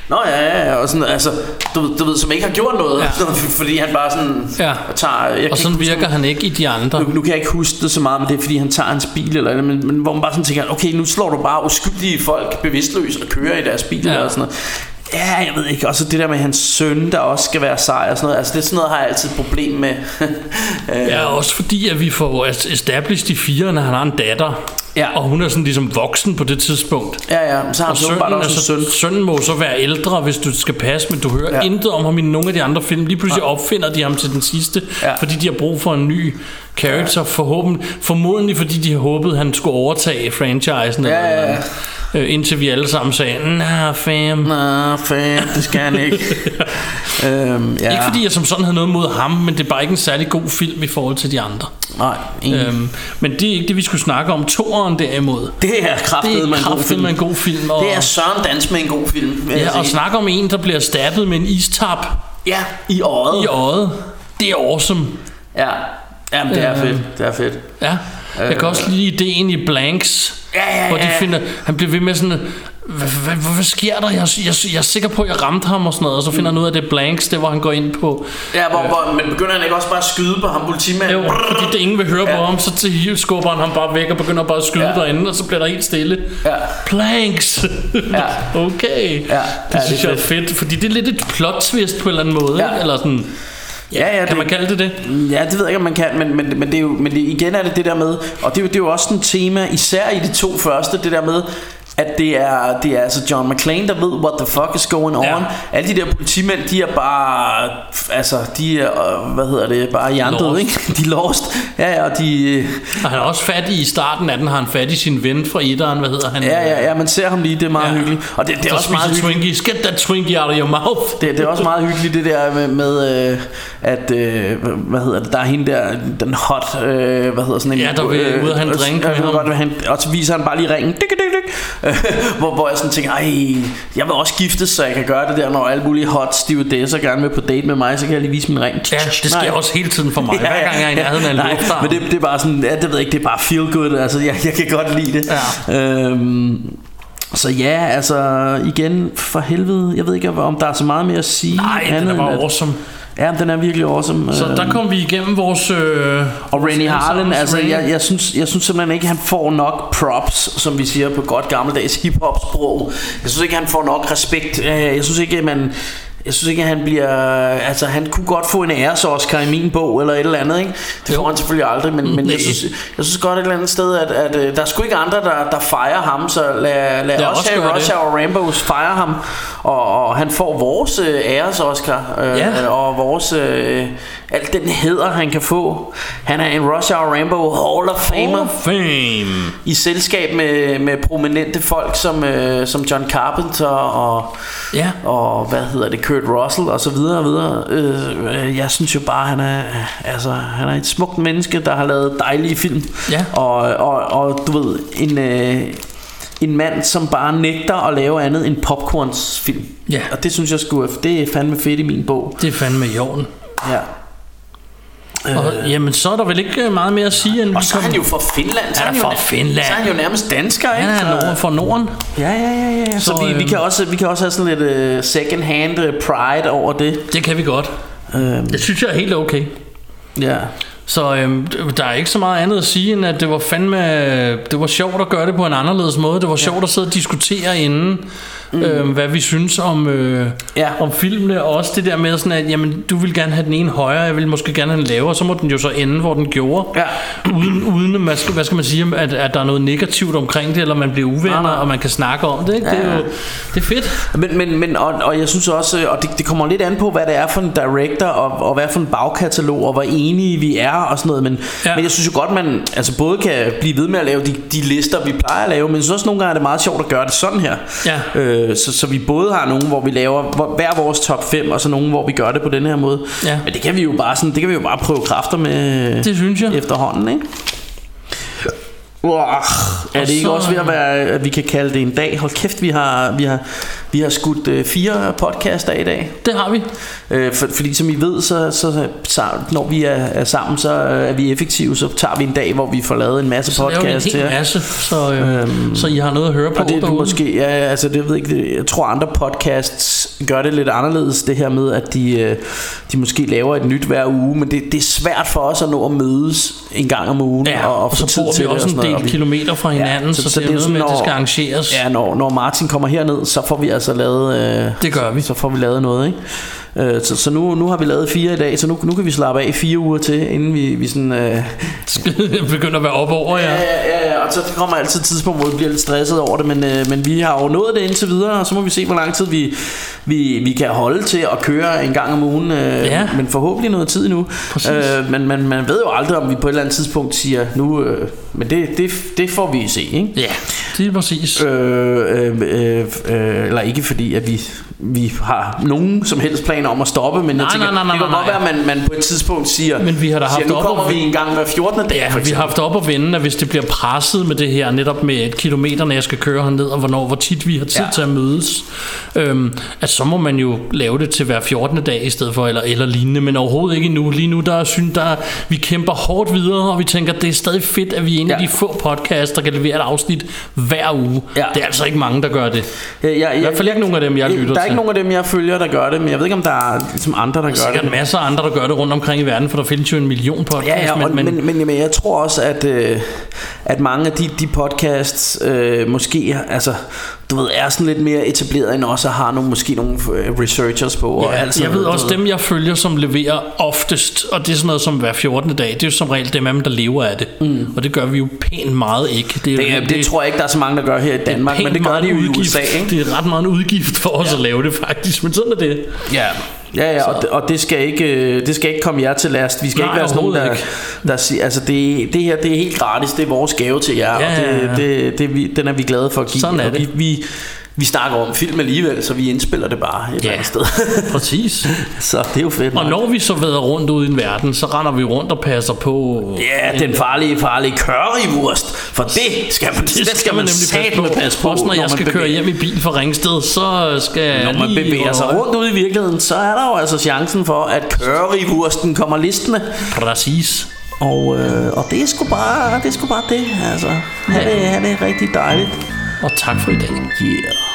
Nå ja, ja, ja, og sådan, altså, du, ved- du ved, som ikke har gjort noget, Ja. sådan, fordi han bare sådan Ja. tager... Jeg Og sådan huske, virker han ikke i de andre. nu, nu kan jeg ikke huske det så meget, men det er fordi han tager hans bil eller men, men hvor man bare sådan tænker, okay, nu slår du bare uskyldige folk bevidstløs og kører i deres bil ja. eller sådan noget. Ja, jeg ved ikke. Og så det der med hans søn, der også skal være sej og sådan noget. Altså det er sådan noget, har jeg altid et problem med. Øh, Ja, også fordi, at vi får established i firen, at han har en datter. Ja. Og hun er sådan ligesom voksen på det tidspunkt. ja, ja. Så har Og sønnen, bare også altså, søn. sønnen må så være ældre, hvis du skal passe, men du hører ja. Ja. intet om ham i nogle af de andre film. Lige pludselig opfinder de ham til den sidste, Ja. fordi de har brug for en ny character, forhåbentlig, formodentlig fordi de har håbet, at han skulle overtage franchisen. Ja, eller ja, ja. noget. Øh, indtil vi alle sammen sagde, nah fam. Nå, fan, det skal han ikke. øhm, ja. Ikke fordi jeg som sådan havde noget mod ham, men det er bare ikke en særlig god film i forhold til de andre. Nej, enig. Øhm, men det er ikke det, vi skulle snakke om. Toeren derimod. det er kraftet Det med en god kraftigt film. med en god film. Og, Det er Søren Dans med en god film. ja, og snakke om en, der bliver stabbet med en istap Ja, i øjet. i øjet. Det er awesome. Ja, Jamen, det er Øh. fedt. Det er fedt. Ja. Jeg kan også lide ideen i Blanks, Ja, ja, hvor de ja. finder, han bliver ved med sådan, hvad, hvad, sker der? Jeg, jeg, jeg er sikker på, at jeg ramte ham og sådan noget, og så finder han ud af, at det Blanks, det hvor han går ind på, Ja, hvor, hvor, men begynder han ikke også bare at skyde på ham politimanden? jo, fordi det ingen vil høre på ham, så til skubber han ham bare væk og begynder bare at skyde Ja. derinde, og så bliver der helt stille. Ja. Planks. Ja. okay. Ja. Det Ja, det synes er jeg er fedt, fordi det er lidt et plot twist på en eller anden måde, Ja. ikke? eller sådan, Ja, ja, kan man kalde det det? Ja, det ved jeg ikke, om man kan, men, men, men, det er jo, men det, igen er det det der med, og det er jo, det er jo også en tema, især i de to første, det der med, at det er, det er altså John McClane, der ved, what the fuck is going on. Ja. Alle de der politimænd, de er bare, altså, de er, øh, hvad hedder det, bare Lost. ikke? De er lost. Ja, ja, og de, øh, Og han er også fat i, starten af den, har han fat i sin ven fra etteren, hvad hedder han? ja, ja, ja, man ser ham lige, det er meget Ja. hyggeligt. Og det, det er Der også meget. Twinkies. Get that Twinkie out of your mouth. Det, det er også meget hyggeligt det der med, med øh, at øh, hvad hedder det, der er hende der, den hot, øh, hvad hedder sådan en Ja, der vil ud og have en drink ja, med ham. godt, han, og så viser han bare lige ringen, dik, dik, dik, øh, hvor, hvor jeg sådan tænker, ej, jeg vil også giftes, så jeg kan gøre det der, når alle mulige hot stewardesser gerne vil på date med mig, så kan jeg lige vise min ring. Ja, det sker Nej. også hele tiden for mig. Hver gang jeg er i nærheden af en Nej. Men det, det er bare sådan, ja, det ved jeg ikke, det er bare feel good, altså jeg, jeg kan godt lide det. Ja. Øhm, så ja, altså igen, for helvede, jeg ved ikke, om der er så meget mere at sige. Nej, den andet er end bare at- awesome. Ja, den er virkelig awesome. Så Øhm, der kom vi igennem vores... Øh, og Rennie Harlan, altså Rain. jeg, jeg, synes, jeg synes simpelthen ikke, han får nok props, som vi siger på godt gammeldags hiphop-sprog. Jeg synes ikke, han får nok respekt. Øh, Jeg synes ikke, man... Jeg synes ikke, at han bliver... Altså, han kunne godt få en æres-Oscar i min bog, eller et eller andet, ikke? Det får han selvfølgelig aldrig, men, men jeg, synes, jeg synes godt et eller andet sted, at, at øh, der er sgu ikke andre, der, der fejrer ham, så lad, lad os have Rush Hour Rambos fejre ham, og, og han får vores øh, æres-Oscar, øh, Ja. og vores... Øh, alt den heder, han kan få. Han er en Rush Hour Rambo Hall of Famer Hall of Fame. i selskab med, med prominente folk som, øh, som John Carpenter og, Ja. og hvad hedder det, Kurt Russell og så videre og videre. Øh, jeg synes jo bare, han er, altså, han er et smukt menneske, der har lavet dejlige film. Ja. Og, og, og du ved, en, øh, en mand, som bare nægter at lave andet end popcornsfilm. Ja. Og det synes jeg skulle, det er fandme fedt i min bog. Det er fandme i orden. Ja. Og, jamen, så er der vel ikke øh, meget mere at sige, end Og vi så er han jo fra Finland. Så Han er jo, fra Finland. Så er han jo nærmest dansker, ikke? Han er nord for Norden. Ja, ja, ja, ja. Så, Så, vi, vi, øhm, kan også, vi kan også have sådan lidt uh, second hand uh, pride over det. Det kan vi godt. Øhm, Det synes jeg er helt okay. ja. Så øhm, der er ikke så meget andet at sige, end at det var fandme... Det var sjovt at gøre det på en anderledes måde. Det var sjovt at sidde og diskutere inden, mm. øhm, hvad vi synes om, øh, Ja. om filmene. Og også det der med sådan, at jamen, du vil gerne have den ene højere, jeg vil måske gerne have den lavere. Så må den jo så ende, hvor den gjorde. Ja. Uden, uden hvad, skal, hvad skal man sige, at, at der er noget negativt omkring det, eller man bliver uvenner, Nej, nej. og man kan snakke om det. Ikke? Det, er jo, det er fedt. Men, men, men og, og jeg synes også, og det, det kommer lidt an på, hvad det er for en director, og, og hvad for en bagkatalog, og hvor enige vi er, og sådan noget. Men, Ja. men jeg synes jo godt, man altså både kan blive ved med at lave de, de lister, vi plejer at lave, men jeg synes også nogle gange er det meget sjovt at gøre det sådan her. Ja. Øh, så, så vi både har nogen, hvor vi laver hvor, hver vores top 5, og så nogen, hvor vi gør det på den her måde. Ja. Men det kan vi jo bare sådan, det kan vi jo bare prøve kræfter med Det synes jeg. efterhånden, ikke? Uah, er det ikke så- også ved at være, at vi kan kalde det en dag? Hold kæft, vi har, vi har, vi har skudt øh, fire podcaster i dag. Det har vi. Øh, for, fordi som I ved, så, så, så når vi er, er sammen, så øh, er vi effektive. Så tager vi en dag, hvor vi får lavet en masse Så en podcast hel til jer. masse, så, øh, øhm, så I har noget at høre på Og det er derude. måske, ja, altså det ved jeg ikke, jeg tror andre podcasts gør det lidt anderledes, det her med, at de, øh, de måske laver et nyt hver uge, men det, det er svært for os at nå at mødes en gang om ugen Ja, og, og og så bor vi også og en og del vi- kilometer fra hinanden, så, så det er noget med, at det skal arrangeres. Ja, når, når Martin kommer herned, så får vi altså lavet... Øh, Det gør vi. Så får vi lavet noget, ikke? Øh, så så nu, nu har vi lavet fire i dag, så nu, nu kan vi slappe af i fire uger til, inden vi, vi sådan... Øh, begynder at være op over, Ja, ja. ja, ja, og så kommer altid et tidspunkt, hvor vi bliver lidt stresset over det, men, øh, men vi har jo nået det indtil videre, og så må vi se, hvor lang tid vi, vi, vi kan holde til at køre en gang om ugen, øh, Ja. men forhåbentlig noget tid nu. Øh, men man, man ved jo aldrig, om vi på et eller andet tidspunkt siger, nu, øh, men det, det, det får vi se, ikke? Ja, det er præcis. Øh, øh, øh, øh, eller ikke fordi, at vi, vi har nogen som helst planer om at stoppe, men Nej, jeg tænker, nej, nej, det kan nej, godt nej. være, at man, man på et tidspunkt siger, Men vi har da siger, haft nu op kommer og- vi en gang hver 14. dag, Ja, vi har haft op og vende, at hvis det bliver presset med det her, netop med et kilometer, når jeg skal køre herned, og hvornår, hvor tit vi har tid Ja. ja. til at mødes, øhm, at så må man jo lave det til hver 14. dag i stedet for, eller, eller lignende, men overhovedet ikke endnu. Lige nu, der er synes, der, vi kæmper hårdt videre, og vi tænker, det er stadig fedt, at vi er en af Ja. de få podcasts, der kan levere et afsnit hver uge. Ja. Det er altså ikke mange, der gør det. Ja, ja, I hvert fald ikke nogen af dem, jeg lytter Der er til. Ikke nogen af dem, jeg følger, der gør det, men jeg ved ikke, om der er ligesom andre, der gør sikkert det. masser af andre, der gør det rundt omkring i verden, for der findes jo en million podcasts. Ja, ja, men, men, men, men jeg tror også, at, øh, at mange af de, de podcasts øh, måske, altså, du ved, er sådan lidt mere etableret end også har nogle, måske nogle øh, researchers på. og Ja, alt sådan jeg ved noget, også dem, jeg følger, som leverer oftest, og det er sådan noget som hver 14. dag, det er jo som regel dem af dem, der lever af det. Mm. Og det gør vi jo pænt meget ikke. Det, er, Det, det, det tror jeg ikke, der er så mange, der gør her i Danmark, men det gør de jo i. USA, ikke? Det er ret meget en udgift for os ja. at lave det faktisk, men sådan er det. Ja, ja, ja og, det, og det skal ikke øh, det skal ikke komme jer til last. Vi skal Nej, ikke være sådan nogen der, der siger altså det, det her det er helt gratis, det er vores gave til jer, Ja, og det, ja, ja. det, det, vi, den er vi glade for at give. Sådan er og det. Vi, vi, vi snakker om film alligevel, så vi indspiller det bare et Ja. ja. andet sted. Præcis. så det er jo fedt. Og når vi så vader rundt ude i en verden, så render vi rundt og passer på... Ja, den farlige, farlige currywurst. For det skal man, det Det skal man nemlig passe på. passe på Også når jeg man skal bevæger- køre hjem i bil fra Ringsted, så skal jeg Når man bevæger sig rundt ude i virkeligheden, så er der jo altså chancen for, at currywursten kommer listende. Præcis. Og, øh, og det er sgu bare det. Er sgu bare det. Altså, ha' det, ha' det rigtig dejligt. Og tak for i dag. Yeah.